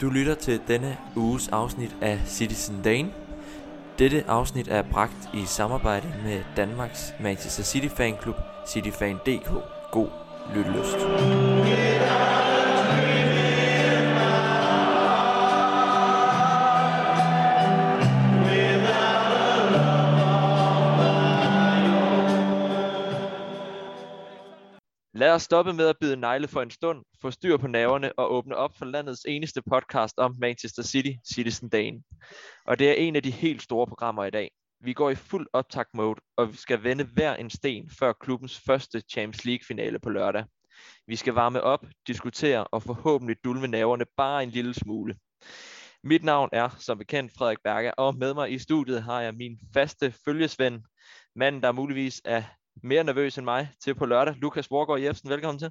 Du lytter til denne uges afsnit af Citizen Dane. Dette afsnit er bragt i samarbejde med Danmarks Manchester City Fanklub, cityfan.dk. God lyttelyst. Yeah! Os stoppe med at bide negle for en stund, få styr på nerverne og åbne op for landets eneste podcast om Manchester City, Citizen Dane. Og det er en af de helt store programmer i dag. Vi går i fuld optakt mode, og vi skal vende hver en sten før klubbens første Champions League finale på lørdag. Vi skal varme op, diskutere og forhåbentlig dulme nerverne bare en lille smule. Mit navn er som bekendt Frederik Berger, og med mig i studiet har jeg min faste følgesvend, manden der muligvis er mere nervøs end mig til på lørdag. Lukas Vorgård Jebsen, velkommen til.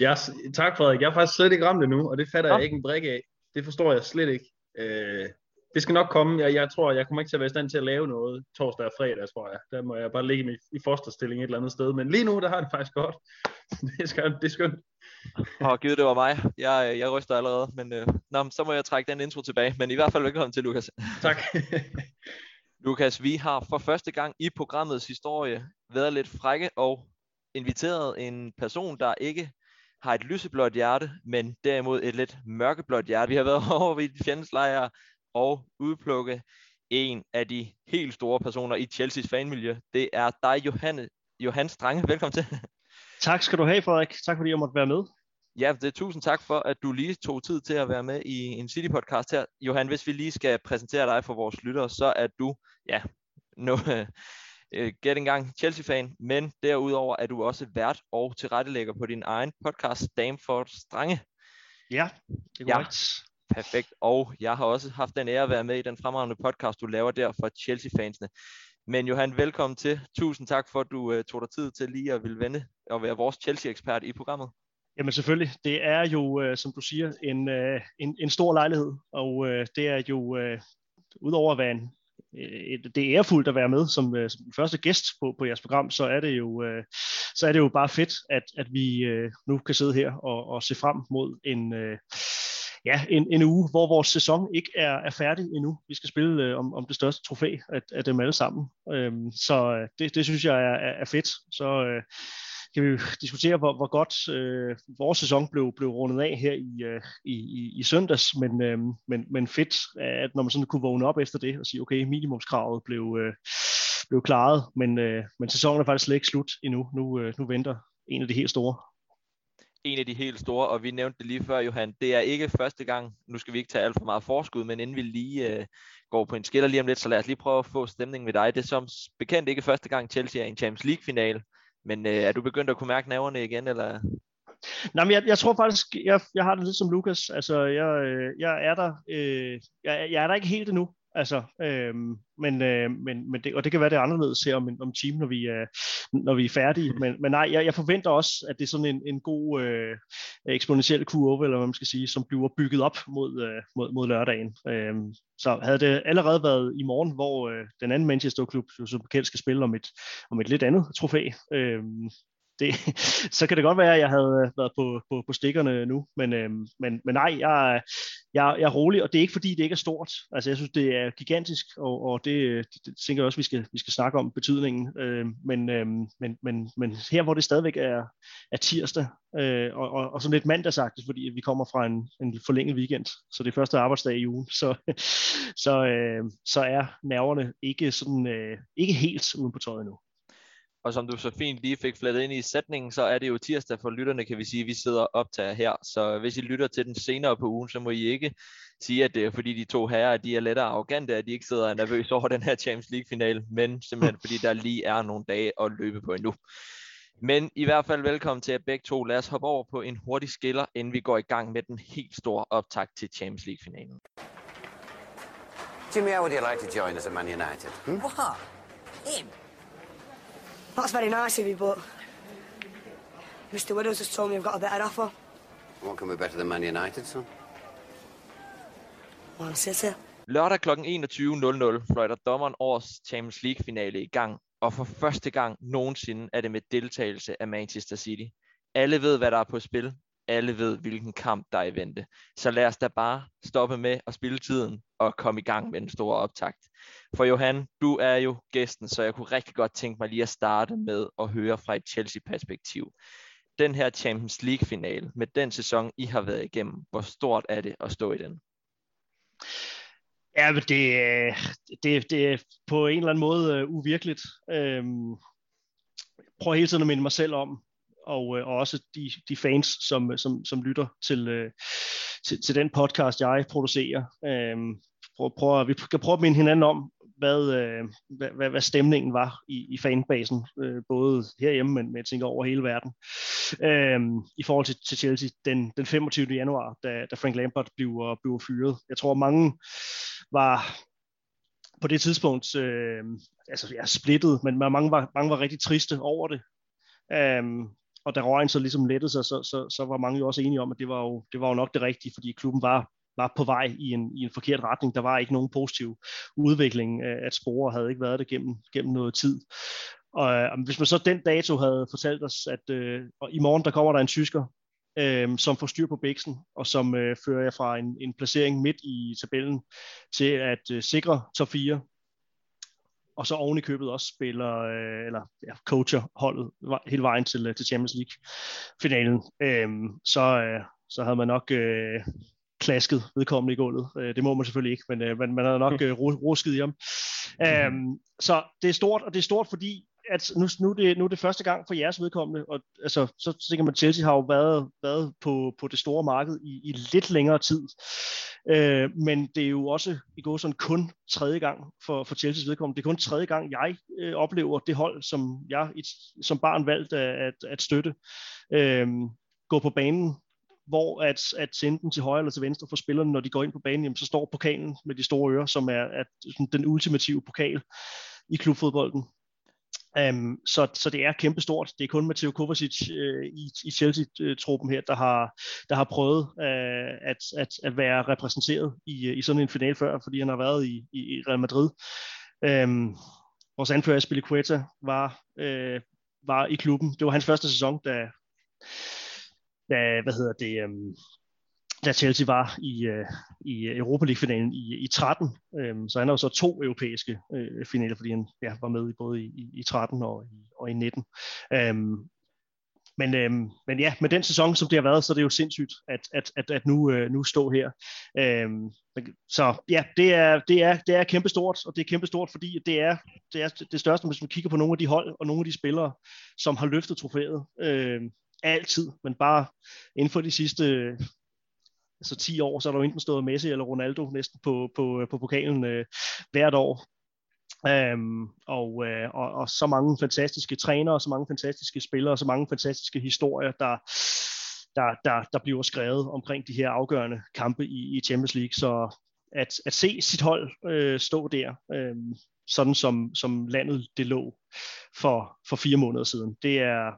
Ja, tak Frederik. Jeg er faktisk slet ikke ramt endnu, og det fatter ja. jeg ikke en brik af. Det forstår jeg slet ikke. Øh, det skal nok komme. Jeg, jeg tror, jeg kommer ikke til at være i stand til at lave noget torsdag og fredag, tror jeg. Der må jeg bare ligge i, i fosterstilling et eller andet sted. Men lige nu, der har det faktisk godt. det, skal, det er skønt. Åh, givet det var mig. Jeg, jeg ryster allerede, men øh, nå, så må jeg trække den intro tilbage. Men i hvert fald velkommen til, Lukas. Tak. Lukas, vi har for første gang i programmets historie været lidt frække og inviteret en person, der ikke har et lyseblåt hjerte, men derimod et lidt mørkeblåt hjerte. Vi har været over i fjendeslejre og udplukke en af de helt store personer i Chelseas fanmiljø. Det er dig, Johanne, Johan Strange. Velkommen til. Tak skal du have, Frederik. Tak fordi jeg måtte være med. Ja, det tusind tak for, at du lige tog tid til at være med i en City-podcast her. Johan, hvis vi lige skal præsentere dig for vores lyttere, så er du, ja, no, uh, get engang Chelsea-fan, men derudover er du også vært og tilrettelægger på din egen podcast, Damford Strange. Ja, det er korrekt. Ja, perfekt. Og jeg har også haft den ære at være med i den fremragende podcast, du laver der for Chelsea-fansene. Men Johan, velkommen til. Tusind tak for, at du uh, tog dig tid til lige at ville vende og være vores Chelsea-ekspert i programmet. Jamen selvfølgelig, det er jo, øh, som du siger, en, øh, en, en stor lejlighed, og øh, det er jo, øh, udover at være en, øh, et, det er ærefuldt at være med som, øh, som første gæst på, på jeres program, så er det jo, øh, så er det jo bare fedt, at, at vi øh, nu kan sidde her og, og se frem mod en, øh, ja, en, en uge, hvor vores sæson ikke er, er færdig endnu. Vi skal spille øh, om, om det største trofæ af, af dem alle sammen. Øhm, så øh, det, det synes jeg er, er fedt. Så øh, kan vi diskutere, hvor, hvor godt øh, vores sæson blev, blev rundet af her i, øh, i, i, i søndags, men, øh, men, men fedt, at når man sådan kunne vågne op efter det og sige, okay, minimumskravet blev, øh, blev klaret, men, øh, men sæsonen er faktisk slet ikke slut endnu. Nu, øh, nu venter en af de helt store. En af de helt store, og vi nævnte det lige før, Johan, det er ikke første gang, nu skal vi ikke tage alt for meget forskud, men inden vi lige øh, går på en skiller lige om lidt, så lad os lige prøve at få stemningen ved dig. Det er som bekendt ikke første gang Chelsea er i en Champions League-final, men øh, er du begyndt at kunne mærke naverne igen, eller? Nej, men jeg, jeg tror faktisk, jeg, jeg har det lidt som Lukas. Altså, jeg, øh, jeg er der, øh, jeg, jeg er der ikke helt endnu. Altså, øh, men, øh, men, men det, og det kan være, det er anderledes her om, om team, når vi er, når vi er færdige. Men, men nej, jeg, jeg forventer også, at det er sådan en, en god øh, eksponentiel kurve, eller hvad man skal sige, som bliver bygget op mod, øh, mod, mod lørdagen. Øh, så havde det allerede været i morgen, hvor øh, den anden Manchester-klub, som bekendt skal spille om et, om et lidt andet trofæ, øh, det, så kan det godt være, at jeg havde øh, været på, på, på stikkerne nu, men, øh, men, men nej, jeg, jeg, jeg er rolig, og det er ikke fordi, det ikke er stort. Altså, jeg synes, det er gigantisk, og, og det, øh, det, det tænker jeg også, vi skal, vi skal snakke om betydningen. Øh, men, øh, men, men, men her, hvor det stadigvæk er, er tirsdag, øh, og, og, og sådan lidt mandagsagtigt, fordi vi kommer fra en, en forlænget weekend, så det er første arbejdsdag i ugen, så, så, øh, så er nerverne ikke, sådan, øh, ikke helt uden på tøjet endnu. Og som du så fint lige fik flettet ind i sætningen, så er det jo tirsdag for lytterne, kan vi sige, vi sidder og optager her. Så hvis I lytter til den senere på ugen, så må I ikke sige, at det er fordi de to herrer, de er lettere arrogante, at de ikke sidder nervøse over den her Champions League-finale, men simpelthen fordi der lige er nogle dage at løbe på endnu. Men i hvert fald velkommen til jer begge to. Lad os hoppe over på en hurtig skiller, inden vi går i gang med den helt store optakt til Champions League-finalen. Jimmy, how would you like to join us at Man United? Hmm? What? Him? That's very nice of you, but Mr. Widows has told me I've got a better offer. What can be better than Man United, son? Man City. Lørdag kl. 21.00 fløjter dommeren års Champions League-finale i gang, og for første gang nogensinde er det med deltagelse af Manchester City. Alle ved, hvad der er på spil alle ved, hvilken kamp der er i vente. Så lad os da bare stoppe med at spille tiden og komme i gang med den store optakt. For Johan, du er jo gæsten, så jeg kunne rigtig godt tænke mig lige at starte med at høre fra et Chelsea-perspektiv. Den her Champions League-finale med den sæson, I har været igennem, hvor stort er det at stå i den? Ja, men det, det, det er på en eller anden måde uh, uvirkeligt. Øhm, prøver hele tiden at minde mig selv om, og, øh, og også de, de fans, som, som, som lytter til, øh, til, til den podcast, jeg producerer. Øh, prøv, prøv, vi kan prøve at minde hinanden om, hvad, øh, hvad, hvad, hvad stemningen var i, i fanbasen, øh, både herhjemme, men, men jeg tænker over hele verden, øh, i forhold til, til Chelsea den, den 25. januar, da, da Frank Lampard blev, blev fyret. Jeg tror, mange var på det tidspunkt øh, altså, ja, splittet, men mange var, mange var rigtig triste over det. Øhm, og da røgen så ligesom lettede sig, så, så, så var mange jo også enige om, at det var jo, det var jo nok det rigtige, fordi klubben var var på vej i en, i en forkert retning. Der var ikke nogen positiv udvikling øh, at spore, havde ikke været det gennem, gennem noget tid. Og øh, hvis man så den dato havde fortalt os, at øh, i morgen der kommer der en tysker, øh, som får styr på bæksen, og som øh, fører jer fra en, en placering midt i tabellen til at øh, sikre top 4, og så oven i købet også spiller, øh, eller ja, coacher holdet hele vejen til, øh, til Champions League-finalen, øh, så, øh, så havde man nok øh, klasket vedkommende i gulvet. Øh, det må man selvfølgelig ikke, men øh, man, man har nok øh, rusket i ham. Um, så det er stort, og det er stort, fordi at nu, nu, det, nu er det første gang for jeres vedkommende, og altså, så tænker man, Chelsea har jo været, været på, på det store marked i, i lidt længere tid. Øh, men det er jo også i går sådan kun tredje gang for, for Chelseas vedkommende. Det er kun tredje gang, jeg øh, oplever det hold, som jeg et, som barn valgte at, at støtte, øh, gå på banen hvor at, at sende den til højre eller til venstre for spillerne, når de går ind på banen, jamen, så står pokalen med de store ører, som er at, den ultimative pokal i klubfodbolden. Um, så, så det er kæmpestort. Det er kun Matteo Kovacic uh, i, i Chelsea-truppen her, der har, der har prøvet uh, at, at, at være repræsenteret i, øh, i sådan en final før, fordi han har været i, i Real Madrid. Um, vores anfører Spilicueta var, uh, var i klubben. Det var hans første sæson, da, da, hvad hedder det, um, da Chelsea var i, øh, i Europa League-finalen i, i 13. Øhm, så han har jo så to europæiske øh, finaler, fordi han ja, var med i både i, i 13 og i, og i 19. Øhm, men, øhm, men ja, med den sæson, som det har været, så er det jo sindssygt, at, at, at, at nu, øh, nu stå her. Øhm, så ja, det er, det, er, det er kæmpestort, og det er kæmpestort, fordi det er, det er det største, hvis man kigger på nogle af de hold og nogle af de spillere, som har løftet trofæet. Øhm, altid, men bare inden for de sidste altså 10 år, så er der jo enten stået Messi eller Ronaldo næsten på, på, på pokalen øh, hvert år. Øhm, og, øh, og, og så mange fantastiske trænere, så mange fantastiske spillere, så mange fantastiske historier, der, der, der, der bliver skrevet omkring de her afgørende kampe i, i Champions League. Så at, at se sit hold øh, stå der, øh, sådan som, som landet det lå for, for fire måneder siden, det er,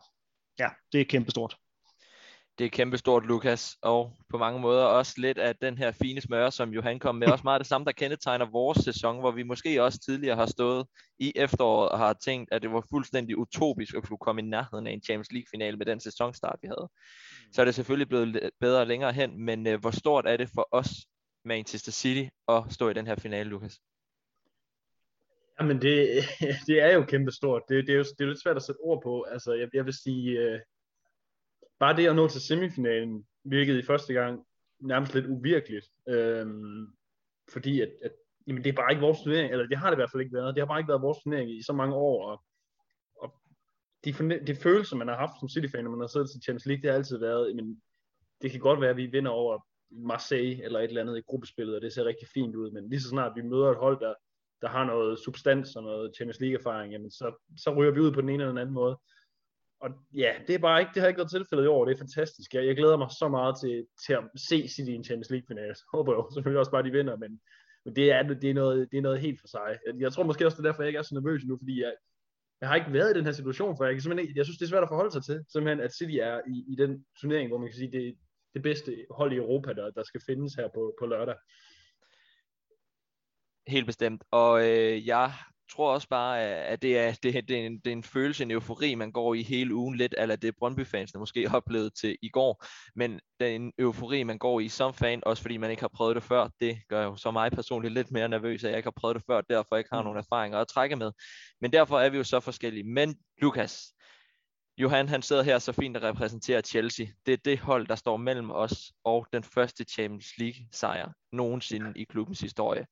ja, det er kæmpestort. Det er kæmpestort, Lukas, og på mange måder også lidt af den her fine smør, som Johan kom med. Også meget det samme, der kendetegner vores sæson, hvor vi måske også tidligere har stået i efteråret og har tænkt, at det var fuldstændig utopisk at kunne komme i nærheden af en Champions League-finale med den sæsonstart, vi havde. Så er det selvfølgelig blevet bedre længere hen, men øh, hvor stort er det for os, Manchester City, at stå i den her finale, Lukas? Jamen, det, det er jo kæmpestort. Det, det, er jo det er lidt svært at sætte ord på. Altså, jeg, jeg vil sige, øh, bare det at nå til semifinalen virkede i første gang nærmest lidt uvirkeligt. Øhm, fordi at, at jamen, det er bare ikke vores turnering, eller det har det i hvert fald ikke været. Det har bare ikke været vores turnering i så mange år, og, og de, de følelser, man har haft som City-fan, når man har siddet til Champions League, det har altid været, men det kan godt være, at vi vinder over Marseille eller et eller andet i gruppespillet, og det ser rigtig fint ud, men lige så snart vi møder et hold, der der har noget substans og noget Champions League erfaring, jamen så, så ryger vi ud på den ene eller den anden måde. Og ja, det er bare ikke, det har ikke været tilfældet i år, det er fantastisk. Jeg, jeg glæder mig så meget til, til at se City i en Champions League finale. Så håber jo selvfølgelig også bare, at de vinder, men, men det, er, det, er noget, det er noget helt for sig. Jeg, jeg tror måske også, det er derfor, jeg ikke er så nervøs nu, fordi jeg, jeg har ikke været i den her situation, for jeg, kan simpelthen ikke, jeg synes, det er svært at forholde sig til, simpelthen, at City er i, i den turnering, hvor man kan sige, det er det bedste hold i Europa, der, der skal findes her på, på lørdag. Helt bestemt. Og øh, jeg tror også bare, at det er, det, det, er en, det er en følelse, en eufori, man går i hele ugen lidt, eller det Brøndby-fansene måske oplevede til i går, men det er en eufori, man går i som fan, også fordi man ikke har prøvet det før. Det gør jo så mig personligt lidt mere nervøs, at jeg ikke har prøvet det før, derfor ikke har mm. nogen erfaringer at trække med. Men derfor er vi jo så forskellige. Men Lukas, Johan han sidder her så fint og repræsenterer Chelsea. Det er det hold, der står mellem os og den første Champions League sejr nogensinde i klubbens historie.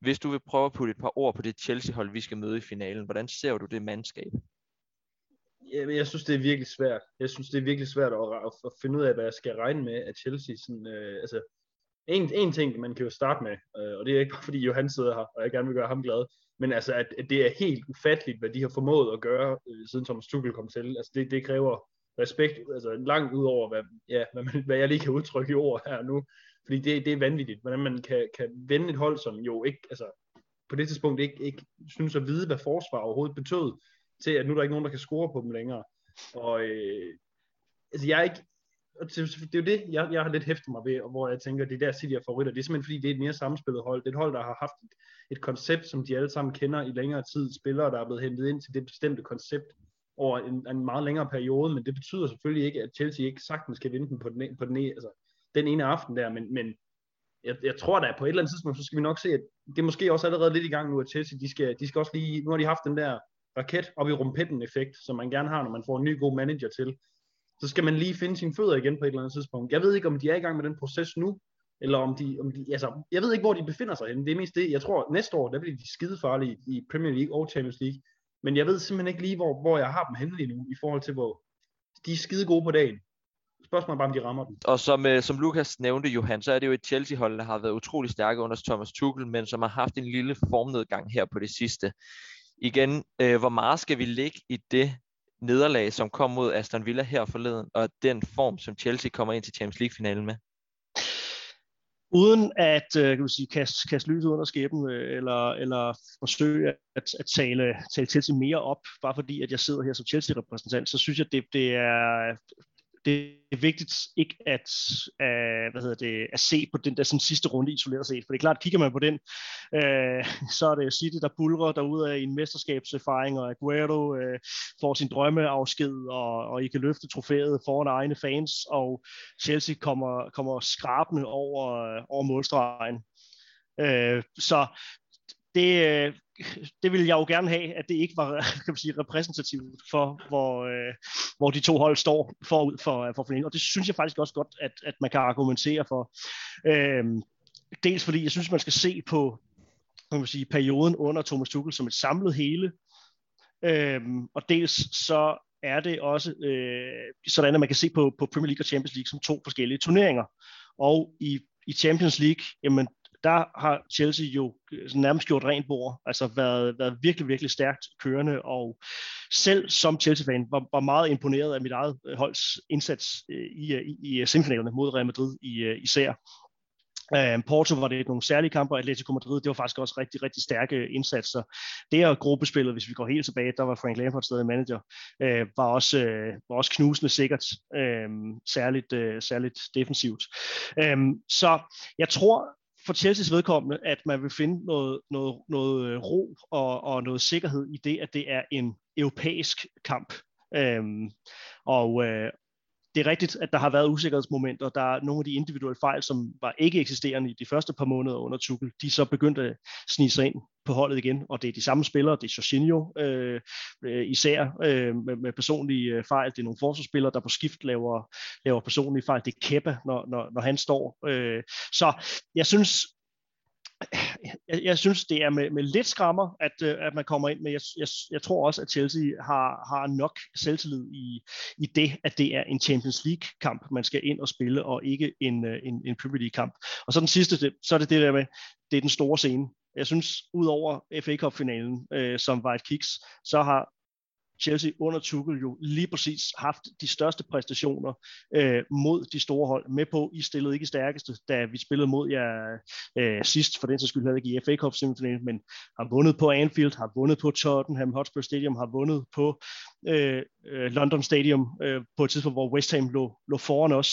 Hvis du vil prøve at putte et par ord på det Chelsea-hold, vi skal møde i finalen, hvordan ser du det mandskab? Jamen, jeg synes, det er virkelig svært. Jeg synes, det er virkelig svært at, at, at finde ud af, hvad jeg skal regne med, at Chelsea sådan, øh, altså, en, en ting, man kan jo starte med, øh, og det er ikke bare fordi Johan sidder her, og jeg gerne vil gøre ham glad, men altså, at, at det er helt ufatteligt, hvad de har formået at gøre, øh, siden Thomas Tuchel kom til. Altså, det, det kræver respekt, altså langt ud over, hvad, ja, hvad, man, hvad jeg lige kan udtrykke i ord her nu. Fordi det, det er vanvittigt, hvordan man kan, kan vende et hold, som jo ikke, altså på det tidspunkt ikke, ikke synes at vide, hvad forsvar overhovedet betød, til at nu er der ikke nogen, der kan score på dem længere. Og øh, altså jeg er ikke, det, det er jo det, jeg, jeg har lidt hæftet mig ved, og hvor jeg tænker, det er der City er favoritter. Det er simpelthen fordi, det er et mere samspillet hold. Det er et hold, der har haft et, et koncept, som de alle sammen kender i længere tid. Spillere, der er blevet hentet ind til det bestemte koncept over en, en meget længere periode, men det betyder selvfølgelig ikke, at Chelsea ikke sagtens kan vinde den på den, på den, e-, altså, den ene aften der, men, men jeg, jeg tror da på et eller andet tidspunkt, så skal vi nok se, at det er måske også allerede lidt i gang nu, at Chelsea, de skal, de skal også lige, nu har de haft den der raket op i rumpetten effekt, som man gerne har, når man får en ny god manager til så skal man lige finde sine fødder igen på et eller andet tidspunkt. Jeg ved ikke, om de er i gang med den proces nu, eller om de, om de altså, jeg ved ikke, hvor de befinder sig henne. Det er mest det, jeg tror, næste år, der bliver de skide farlige i Premier League og Champions League. Men jeg ved simpelthen ikke lige, hvor, hvor jeg har dem henne lige nu, i forhold til, hvor de er skide gode på dagen. Spørgsmålet er bare, om de rammer den. Og som, øh, som Lukas nævnte, Johan, så er det jo et Chelsea-hold, der har været utrolig stærke under Thomas Tuchel, men som har haft en lille formnedgang her på det sidste. Igen, øh, hvor meget skal vi ligge i det, nederlag, som kom mod Aston Villa her forleden, og den form, som Chelsea kommer ind til Champions League-finalen med? Uden at øh, kan du sige, kaste, kaste lyset under skæben, øh, eller, eller forsøge at, at tale, tale Chelsea mere op, bare fordi at jeg sidder her som Chelsea-repræsentant, så synes jeg, det, det er det er vigtigt ikke at, uh, hvad hedder det, at se på den der sådan, sidste runde isoleret set. For det er klart, kigger man på den, uh, så er det City, der bulrer derude af en mesterskabserfaring, og Aguero uh, får sin drømmeafsked, og, og I kan løfte trofæet foran egne fans, og Chelsea kommer, kommer skrabende over, over målstregen. Uh, så det, det ville jeg jo gerne have, at det ikke var kan man sige, repræsentativt for, hvor, øh, hvor de to hold står forud for, øh, for finalen. Og det synes jeg faktisk også godt, at, at man kan argumentere for. Øh, dels fordi jeg synes, man skal se på kan man sige, perioden under Thomas Tuchel som et samlet hele. Øh, og dels så er det også øh, sådan, at man kan se på, på Premier League og Champions League som to forskellige turneringer. Og i, i Champions League, jamen der har Chelsea jo øh, nærmest gjort rent bord, altså været, været virkelig, virkelig stærkt kørende, og selv som Chelsea-fan var, var meget imponeret af mit eget øh, holds indsats øh, i, i, i semifinalerne mod Real Madrid i, især. Øhm, Porto var det nogle særlige kampe, og Atletico Madrid, det var faktisk også rigtig, rigtig stærke indsatser. Det her gruppespillet, hvis vi går helt tilbage, der var Frank Lampard stadig manager, uh, var, også, var også knusende sikkert, uh, særligt, særligt defensivt. Uh, så jeg tror, for Chelsea's vedkommende, at man vil finde noget, noget, noget øh, ro og, og noget sikkerhed i det, at det er en europæisk kamp. Øhm, og, øh, det er rigtigt, at der har været usikkerhedsmomenter. Der er nogle af de individuelle fejl, som var ikke eksisterende i de første par måneder under Tuchel. De er så begyndt at snige sig ind på holdet igen, og det er de samme spillere. Det er Jorginho øh, især øh, med, med personlige øh, fejl. Det er nogle forsvarsspillere, der på skift laver, laver personlige fejl. Det er Kæppe, når, når, når han står. Øh, så jeg synes, jeg, jeg synes, det er med, med lidt skrammer, at, øh, at man kommer ind, men jeg, jeg, jeg tror også, at Chelsea har, har nok selvtillid i, i det, at det er en Champions League-kamp, man skal ind og spille, og ikke en, øh, en, en Premier League-kamp. Og så den sidste, det, så er det det der med, det er den store scene. Jeg synes, udover FA Cup-finalen, øh, som var et kiks, så har Chelsea under Tuchel jo lige præcis haft de største præstationer øh, mod de store hold. Med på, I stillede ikke stærkeste, da vi spillede mod jer øh, sidst, for den så skyld havde ikke i FA Cup semifinalen, men har vundet på Anfield, har vundet på Tottenham Hotspur Stadium, har vundet på øh, øh, London Stadium øh, på et tidspunkt, hvor West Ham lå, lå foran os,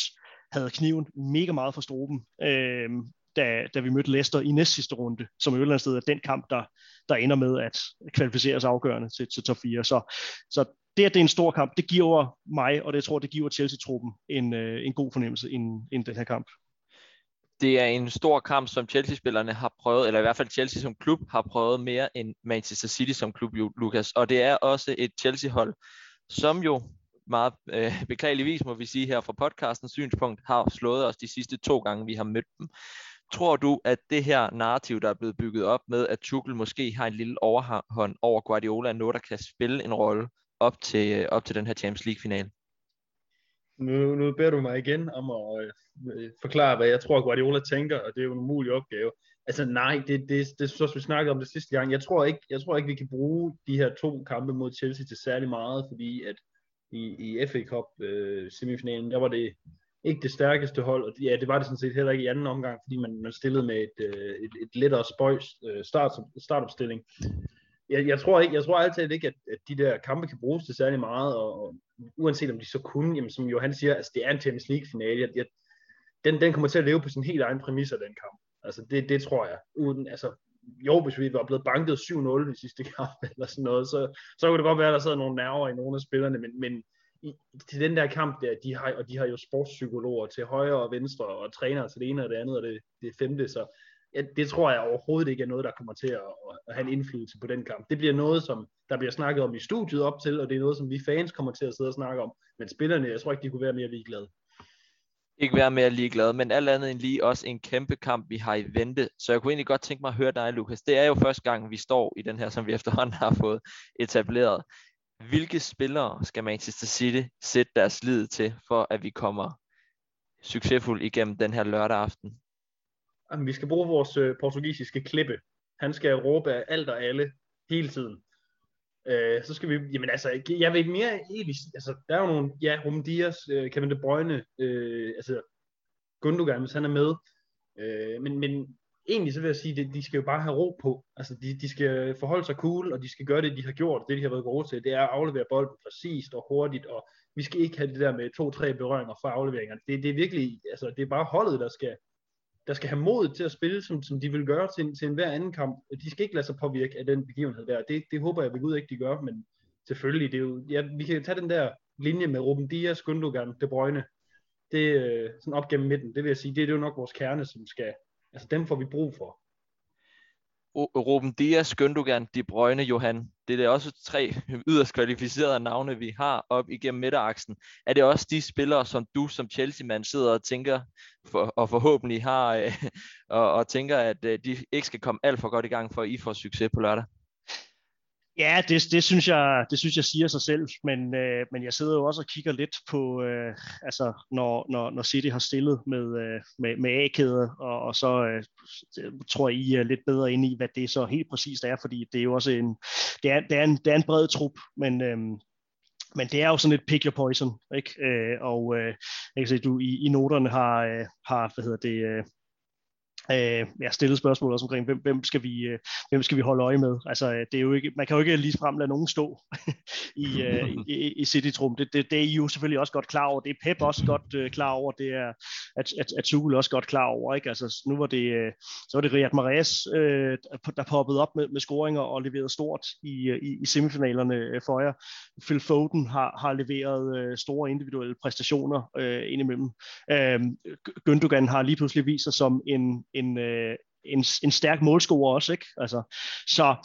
havde kniven mega meget for stroben. Øh, da, da vi mødte Leicester i næst sidste runde, som i Øland sted er den kamp, der, der ender med at kvalificere sig afgørende til, til top 4. Så, så det, at det er en stor kamp, det giver mig, og det jeg tror, det giver Chelsea-truppen en, øh, en god fornemmelse inden, inden den her kamp. Det er en stor kamp, som Chelsea-spillerne har prøvet, eller i hvert fald Chelsea som klub har prøvet mere end Manchester City som klub, Lukas. Og det er også et Chelsea-hold, som jo meget øh, beklageligvis, må vi sige her fra podcastens synspunkt, har slået os de sidste to gange, vi har mødt dem. Tror du, at det her narrativ, der er blevet bygget op med, at Tuchel måske har en lille overhånd over Guardiola, er noget, der kan spille en rolle op til, op til den her Champions League-finale? Nu, nu beder du mig igen om at øh, øh, forklare, hvad jeg tror, Guardiola tænker, og det er jo en umulig opgave. Altså nej, det, det, det, det vi snakkede om det sidste gang. Jeg tror, ikke, jeg tror ikke, vi kan bruge de her to kampe mod Chelsea til særlig meget, fordi at i, i FA Cup øh, semifinalen, der var det ikke det stærkeste hold, og ja, det var det sådan set heller ikke i anden omgang, fordi man, man stillede med et, øh, et, et lettere spøjs øh, start, startopstilling. Jeg, jeg, tror ikke, jeg tror altid ikke, at, at de der kampe kan bruges til særlig meget, og, og uanset om de så kunne, jamen, som Johan siger, altså det er en Champions League finale, jeg, jeg, den, den kommer til at leve på sin helt egen præmisser, den kamp. Altså det, det tror jeg. Uden, altså, jo, hvis vi var blevet banket 7-0 i sidste kamp, eller sådan noget, så, så kunne det godt være, at der sad nogle nerver i nogle af spillerne, men, men i, til den der kamp der, de har, og de har jo sportspsykologer til højre og venstre, og trænere til det ene og det andet, og det, det femte, så ja, det tror jeg overhovedet ikke er noget, der kommer til at, at have en indflydelse på den kamp. Det bliver noget, som der bliver snakket om i studiet op til, og det er noget, som vi fans kommer til at sidde og snakke om, men spillerne, jeg tror ikke, de kunne være mere ligeglade ikke være mere ligeglade, men alt andet end lige også en kæmpe kamp, vi har i vente. Så jeg kunne egentlig godt tænke mig at høre dig, Lukas. Det er jo første gang, vi står i den her, som vi efterhånden har fået etableret. Hvilke spillere skal Manchester City sætte deres lid til, for at vi kommer succesfuldt igennem den her lørdag aften? Jamen, vi skal bruge vores øh, portugisiske klippe. Han skal råbe af alt og alle hele tiden. Øh, så skal vi, jamen altså, jeg ved mere egentlig, altså, der er jo nogle, ja, Rum Dias, øh, Kevin De Bruyne, øh, altså, Gundogan, hvis han er med, øh, men, men egentlig så vil jeg sige, at de skal jo bare have ro på, altså, de, de skal forholde sig cool, og de skal gøre det, de har gjort, det de har været gode til, det er at aflevere bolden præcist og hurtigt, og vi skal ikke have det der med to-tre berøringer fra afleveringerne, det, det er virkelig, altså, det er bare holdet, der skal, der skal have mod til at spille, som, som de vil gøre til, til enhver anden kamp. De skal ikke lade sig påvirke af den begivenhed der. Det, det håber jeg ved Gud ikke, de gør, men selvfølgelig, det er jo, ja, vi kan tage den der linje med Ruben Dias, Gundogan, De Bruyne, det øh, sådan op gennem midten, det vil jeg sige, det er jo nok vores kerne, som skal, altså dem får vi brug for. Ruben Dias, Gündogan, De Bruyne, Johan. Det er også tre yderst kvalificerede navne, vi har op igennem midteraksen. Er det også de spillere, som du som Chelsea-mand sidder og tænker, for, og forhåbentlig har, øh, og, og tænker, at øh, de ikke skal komme alt for godt i gang, for at I får succes på lørdag? Ja, det, det, synes jeg, det synes jeg siger sig selv, men, øh, men jeg sidder jo også og kigger lidt på, øh, altså når, når, når City har stillet med, øh, med, med A-kæder, og, og så øh, tror jeg, I er lidt bedre inde i, hvad det så helt præcist er, fordi det er jo også en, det er, det er en, det er en bred trup, men, øh, men det er jo sådan et pick your poison, ikke? Øh, og øh, jeg kan se, du i, i noterne har, øh, har hvad hedder det, øh, øh, jeg stillet spørgsmål også omkring, hvem, hvem, skal vi, øh, hvem skal vi holde øje med? Altså, øh, det er jo ikke, man kan jo ikke lige frem lade nogen stå i, øh, i, i City-trum. Det, det, det, er I jo selvfølgelig også godt klar over. Det er Pep også godt øh, klar over. Det er at, at, at Tuchel også godt klar over. Ikke? Altså, nu var det, øh, så var det Riyad Mahrez, øh, der poppede op med, med scoringer og leverede stort i, øh, i, i semifinalerne øh, for jer. Phil Foden har, har leveret øh, store individuelle præstationer øh, indimellem. Øh, Gündogan har lige pludselig vist sig som en, en, øh, en, en stærk målscorer også, ikke? Altså, så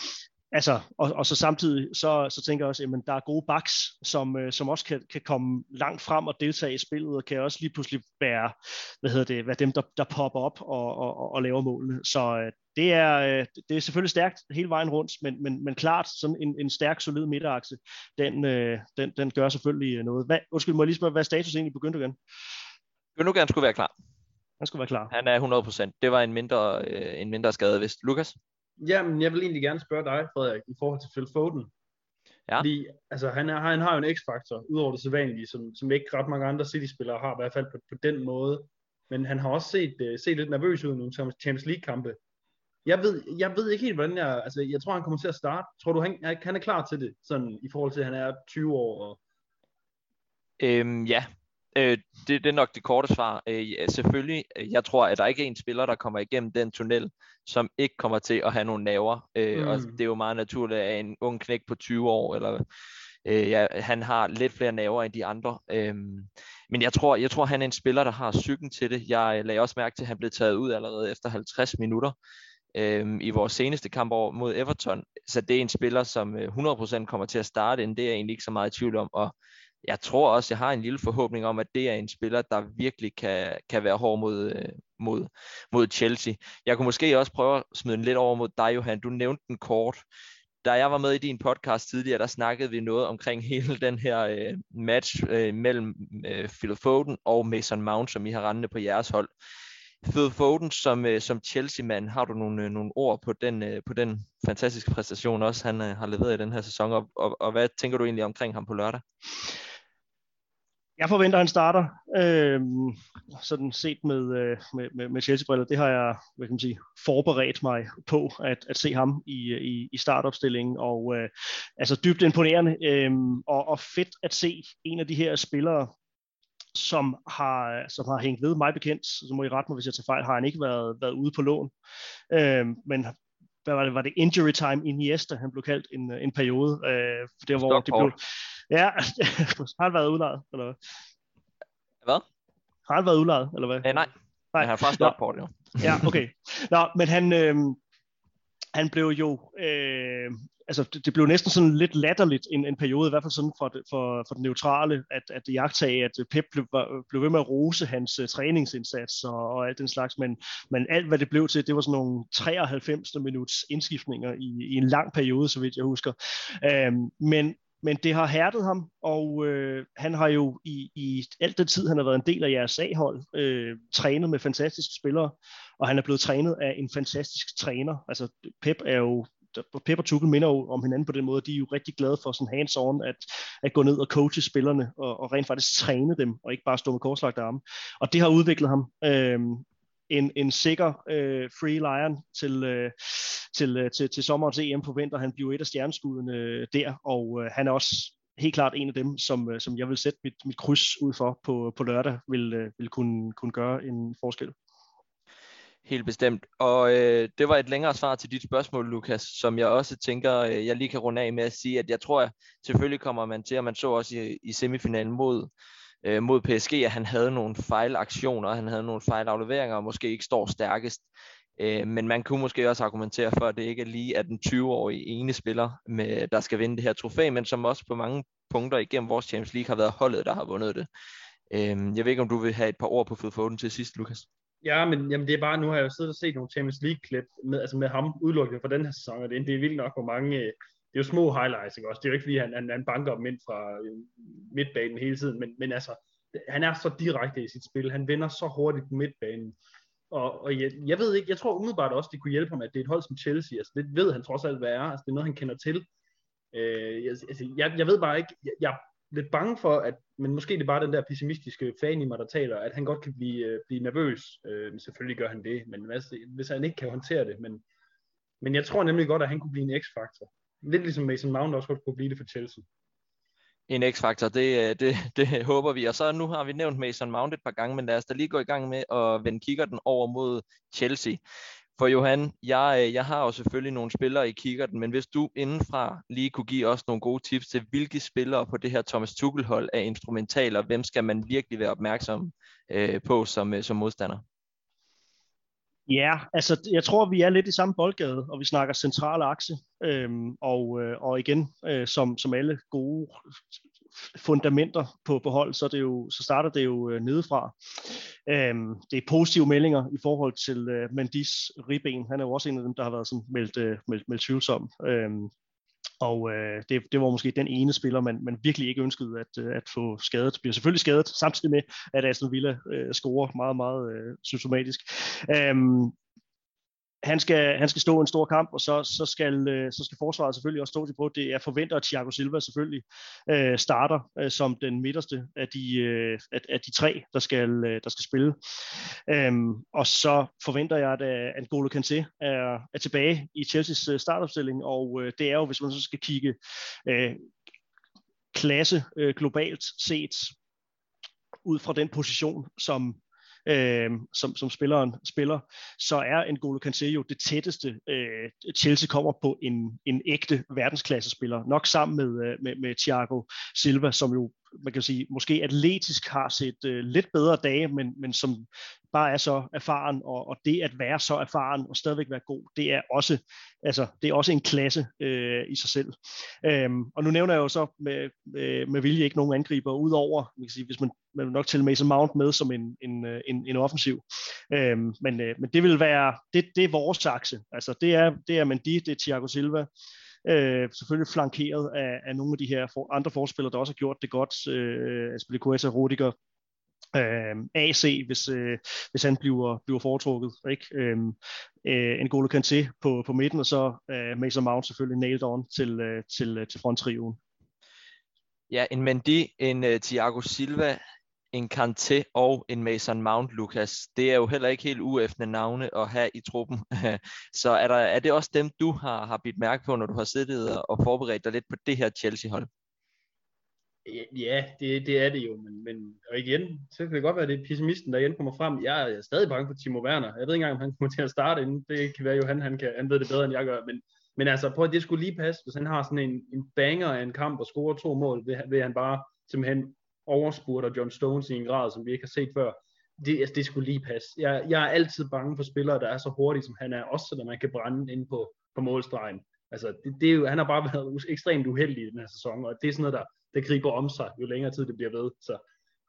altså, og, og så samtidig, så, så tænker jeg også, at der er gode backs, som, øh, som også kan, kan komme langt frem og deltage i spillet, og kan også lige pludselig være, hvad hedder det, være dem, der, der popper op og, og, og laver målene. Så øh, det er, øh, det er selvfølgelig stærkt hele vejen rundt, men, men, men klart, sådan en, en stærk, solid midterakse, den, den, den gør selvfølgelig noget. Hvad, undskyld, må jeg lige spørge, hvad status egentlig begyndte igen? Gündogan skulle være klar. Han skulle være klar. Han er 100%. Det var en mindre, øh, en mindre skade, hvis Lukas? Jamen, jeg vil egentlig gerne spørge dig, Frederik, i forhold til Phil Foden. Ja. Fordi altså, han, er, han har jo en x-faktor, udover det sædvanlige, som, som ikke ret mange andre City-spillere har, i hvert fald på, på den måde. Men han har også set, uh, set lidt nervøs ud i nogle Champions League-kampe. Jeg ved, jeg ved ikke helt, hvordan jeg... Altså, jeg tror, han kommer til at starte. Tror du, han, han er klar til det, sådan i forhold til, at han er 20 år? Og... Øhm, ja, Øh, det, det er nok det korte svar. Øh, ja, selvfølgelig, øh, jeg tror, at der ikke er en spiller, der kommer igennem den tunnel, som ikke kommer til at have nogle naver. Øh, mm. Og det er jo meget naturligt, at en ung knæk på 20 år, eller øh, ja, han har lidt flere naver end de andre. Øh, men jeg tror, jeg tror, han er en spiller, der har psyken til det. Jeg lagde også mærke til, at han blev taget ud allerede efter 50 minutter øh, i vores seneste kamp over mod Everton. Så det er en spiller, som 100% kommer til at starte, end det er jeg egentlig ikke så meget i tvivl om. Og jeg tror også, jeg har en lille forhåbning om, at det er en spiller, der virkelig kan, kan være hård mod, øh, mod, mod Chelsea. Jeg kunne måske også prøve at smide den lidt over mod dig, Johan. Du nævnte den kort. Da jeg var med i din podcast tidligere, der snakkede vi noget omkring hele den her øh, match øh, mellem øh, Phil Foden og Mason Mount, som I har rendende på jeres hold. Phil Foden som, øh, som Chelsea-mand, har du nogle, øh, nogle ord på den, øh, på den fantastiske præstation også, han øh, har leveret i den her sæson, og, og, og hvad tænker du egentlig omkring ham på lørdag? Jeg forventer, at han starter, øh, sådan set med, øh, med, med, med Chelsea-briller. Det har jeg hvad kan man sige, forberedt mig på, at, at se ham i, i, i startopstillingen. Og øh, altså dybt imponerende, øh, og, og fedt at se en af de her spillere, som har, som har hængt ved mig bekendt, så må I rette mig, hvis jeg tager fejl, har han ikke været, været ude på lån. Øh, men hvad var det, var det injury time Iniesta, han blev kaldt en, en periode, øh, der hvor det blev, Ja, har han været udlejet, eller hvad? Hvad? Har han været udlejet, eller hvad? Eh, nej. nej, han har faktisk stoppet på det jo. ja, okay. Nå, men han, øh, han blev jo, øh, altså det, det blev næsten sådan lidt latterligt en, en periode, i hvert fald sådan for, for, for den neutrale, at, at jagtage, at Pep blev, blev ved med at rose hans uh, træningsindsats og, og alt den slags, men, men alt hvad det blev til, det var sådan nogle 93. minuts indskiftninger i, i en lang periode, så vidt jeg husker. Øh, men men det har hærdet ham, og øh, han har jo i, i alt den tid, han har været en del af jeres A-hold, øh, trænet med fantastiske spillere, og han er blevet trænet af en fantastisk træner. Altså Pep er jo Pep og Tuchel minder jo om hinanden på den måde, de er jo rigtig glade for sådan hands-on, at, at gå ned og coache spillerne, og, og rent faktisk træne dem, og ikke bare stå med korslagte arme. Og det har udviklet ham. Øh, en, en sikker øh, free lion til, øh, til, øh, til, til sommerens EM forventer han bliver et af stjerneskuddene øh, der, og øh, han er også helt klart en af dem, som, øh, som jeg vil sætte mit, mit kryds ud for på, på lørdag, vil, øh, vil kunne, kunne gøre en forskel. Helt bestemt. Og øh, det var et længere svar til dit spørgsmål, Lukas, som jeg også tænker, øh, jeg lige kan runde af med at sige, at jeg tror, at selvfølgelig kommer man til, og man så også i, i semifinalen mod, øh, mod PSG, at han havde nogle fejlaktioner, han havde nogle fejlafleveringer, og måske ikke står stærkest. Øh, men man kunne måske også argumentere for, at det ikke er lige at den 20-årige ene spiller, med, der skal vinde det her trofæ, men som også på mange punkter igennem vores Champions League har været holdet, der har vundet det. Øh, jeg ved ikke, om du vil have et par ord på Phil Foden til sidst, Lukas? Ja, men jamen, det er bare, nu har jeg jo siddet og set nogle Champions League-klip med, altså med ham udelukkende for den her sæson, og det, det er vildt nok, hvor mange, øh, det er jo små highlights, ikke også? Det er jo ikke, fordi han, han, han banker dem ind fra øh, midtbanen hele tiden, men, men altså, han er så direkte i sit spil, han vinder så hurtigt på midtbanen, og, og jeg, jeg ved ikke, jeg tror umiddelbart også, det kunne hjælpe ham, at det er et hold som Chelsea. Altså, det ved han trods alt, hvad er. Altså, det er noget, han kender til. Øh, jeg, altså, jeg, jeg ved bare ikke, jeg, jeg er lidt bange for, at, men måske det er bare den der pessimistiske fan i mig, der taler, at han godt kan blive, øh, blive nervøs. Øh, selvfølgelig gør han det, men altså, hvis han ikke kan håndtere det. Men, men jeg tror nemlig godt, at han kunne blive en x-faktor. Lidt ligesom Mason Mount også godt kunne blive det for Chelsea en x-faktor, det, øh, det, det håber vi. Og så nu har vi nævnt Mason Mount et par gange, men lad os da lige gå i gang med at vende kigger den over mod Chelsea. For Johan, jeg, øh, jeg har jo selvfølgelig nogle spillere i kikkerten, men hvis du indenfra lige kunne give os nogle gode tips til, hvilke spillere på det her Thomas Tuchel-hold er instrumentale, og hvem skal man virkelig være opmærksom øh, på som, øh, som modstander? Ja, altså jeg tror, vi er lidt i samme boldgade, og vi snakker central akse. Øhm, og, øh, og igen, øh, som, som alle gode fundamenter på, på hold, så, det jo, så starter det jo øh, nedefra. Øhm, det er positive meldinger i forhold til øh, Mandis ribben. Han er jo også en af dem, der har været sådan meldt, øh, meldt, meldt tvivlsom. Øhm, og øh, det, det var måske den ene spiller, man, man virkelig ikke ønskede at, øh, at få skadet. Bliver selvfølgelig skadet, samtidig med, at Aston Villa øh, scorer meget, meget øh, symptomatisk. Øhm, han skal, han skal stå en stor kamp, og så, så, skal, øh, så skal forsvaret selvfølgelig også stå til på. Det er forventer, at Thiago Silva selvfølgelig øh, starter øh, som den midterste af de, øh, af, af de tre, der skal, øh, der skal spille. Øhm, og så forventer jeg, at uh, Kanté er, er tilbage i Chelsea's øh, startopstilling, og øh, det er jo, hvis man så skal kigge øh, klasse øh, globalt set, ud fra den position, som øh, som, som spilleren spiller, så er N'Golo Kanté jo det tætteste, øh, Chelsea kommer på en, en ægte verdensklassespiller. Nok sammen med, øh, med, med Thiago Silva, som jo man kan sige, måske atletisk har set øh, lidt bedre dage, men, men som bare er så erfaren, og, og det at være så erfaren og stadigvæk være god, det er også, altså, det er også en klasse øh, i sig selv. Øhm, og nu nævner jeg jo så med, med, med vilje ikke nogen angriber, udover, man kan sige, hvis man, man vil nok til Mason Mount med som en, en, øh, en, en offensiv. Øhm, men, øh, men det vil være, det, det er vores akse. Altså det er, det er Mendy, det er Thiago Silva, Øh, selvfølgelig flankeret af, af nogle af de her for, andre forspillere, der også har gjort det godt. Øh, Aspilicueta, Rudiger, øh, AC, hvis, øh, hvis han bliver, bliver foretrukket. Ikke? Øh, øh, N'Golo Kanté på, på midten, og så øh, Mason Mount selvfølgelig nailed on til, øh, til, øh, til fronttrioen. Ja, en Mendy, en uh, Thiago Silva, en Kanté og en Mason Mount, Lukas. Det er jo heller ikke helt uæftende navne at have i truppen. Så er, der, er det også dem, du har, har bidt mærke på, når du har siddet og forberedt dig lidt på det her Chelsea-hold? Ja, det, det er det jo, men, men og igen, så kan det godt være, at det er pessimisten, der igen kommer frem. Jeg er stadig bange for Timo Werner. Jeg ved ikke engang, om han kommer til at starte inden. Det kan være jo, han, han, kan, han ved det bedre, end jeg gør. Men, men altså, prøv at det skulle lige passe, hvis han har sådan en, en banger af en kamp og scorer to mål, vil, vil han bare simpelthen overspurter John Stones i en grad, som vi ikke har set før. Det, altså, det skulle lige passe. Jeg, jeg er altid bange for spillere, der er så hurtige, som han er, også selvom man kan brænde ind på, på målstregen. Altså, det, det er jo, han har bare været ekstremt uheldig i den her sæson, og det er sådan noget, der, der griber om sig, jo længere tid det bliver ved. Så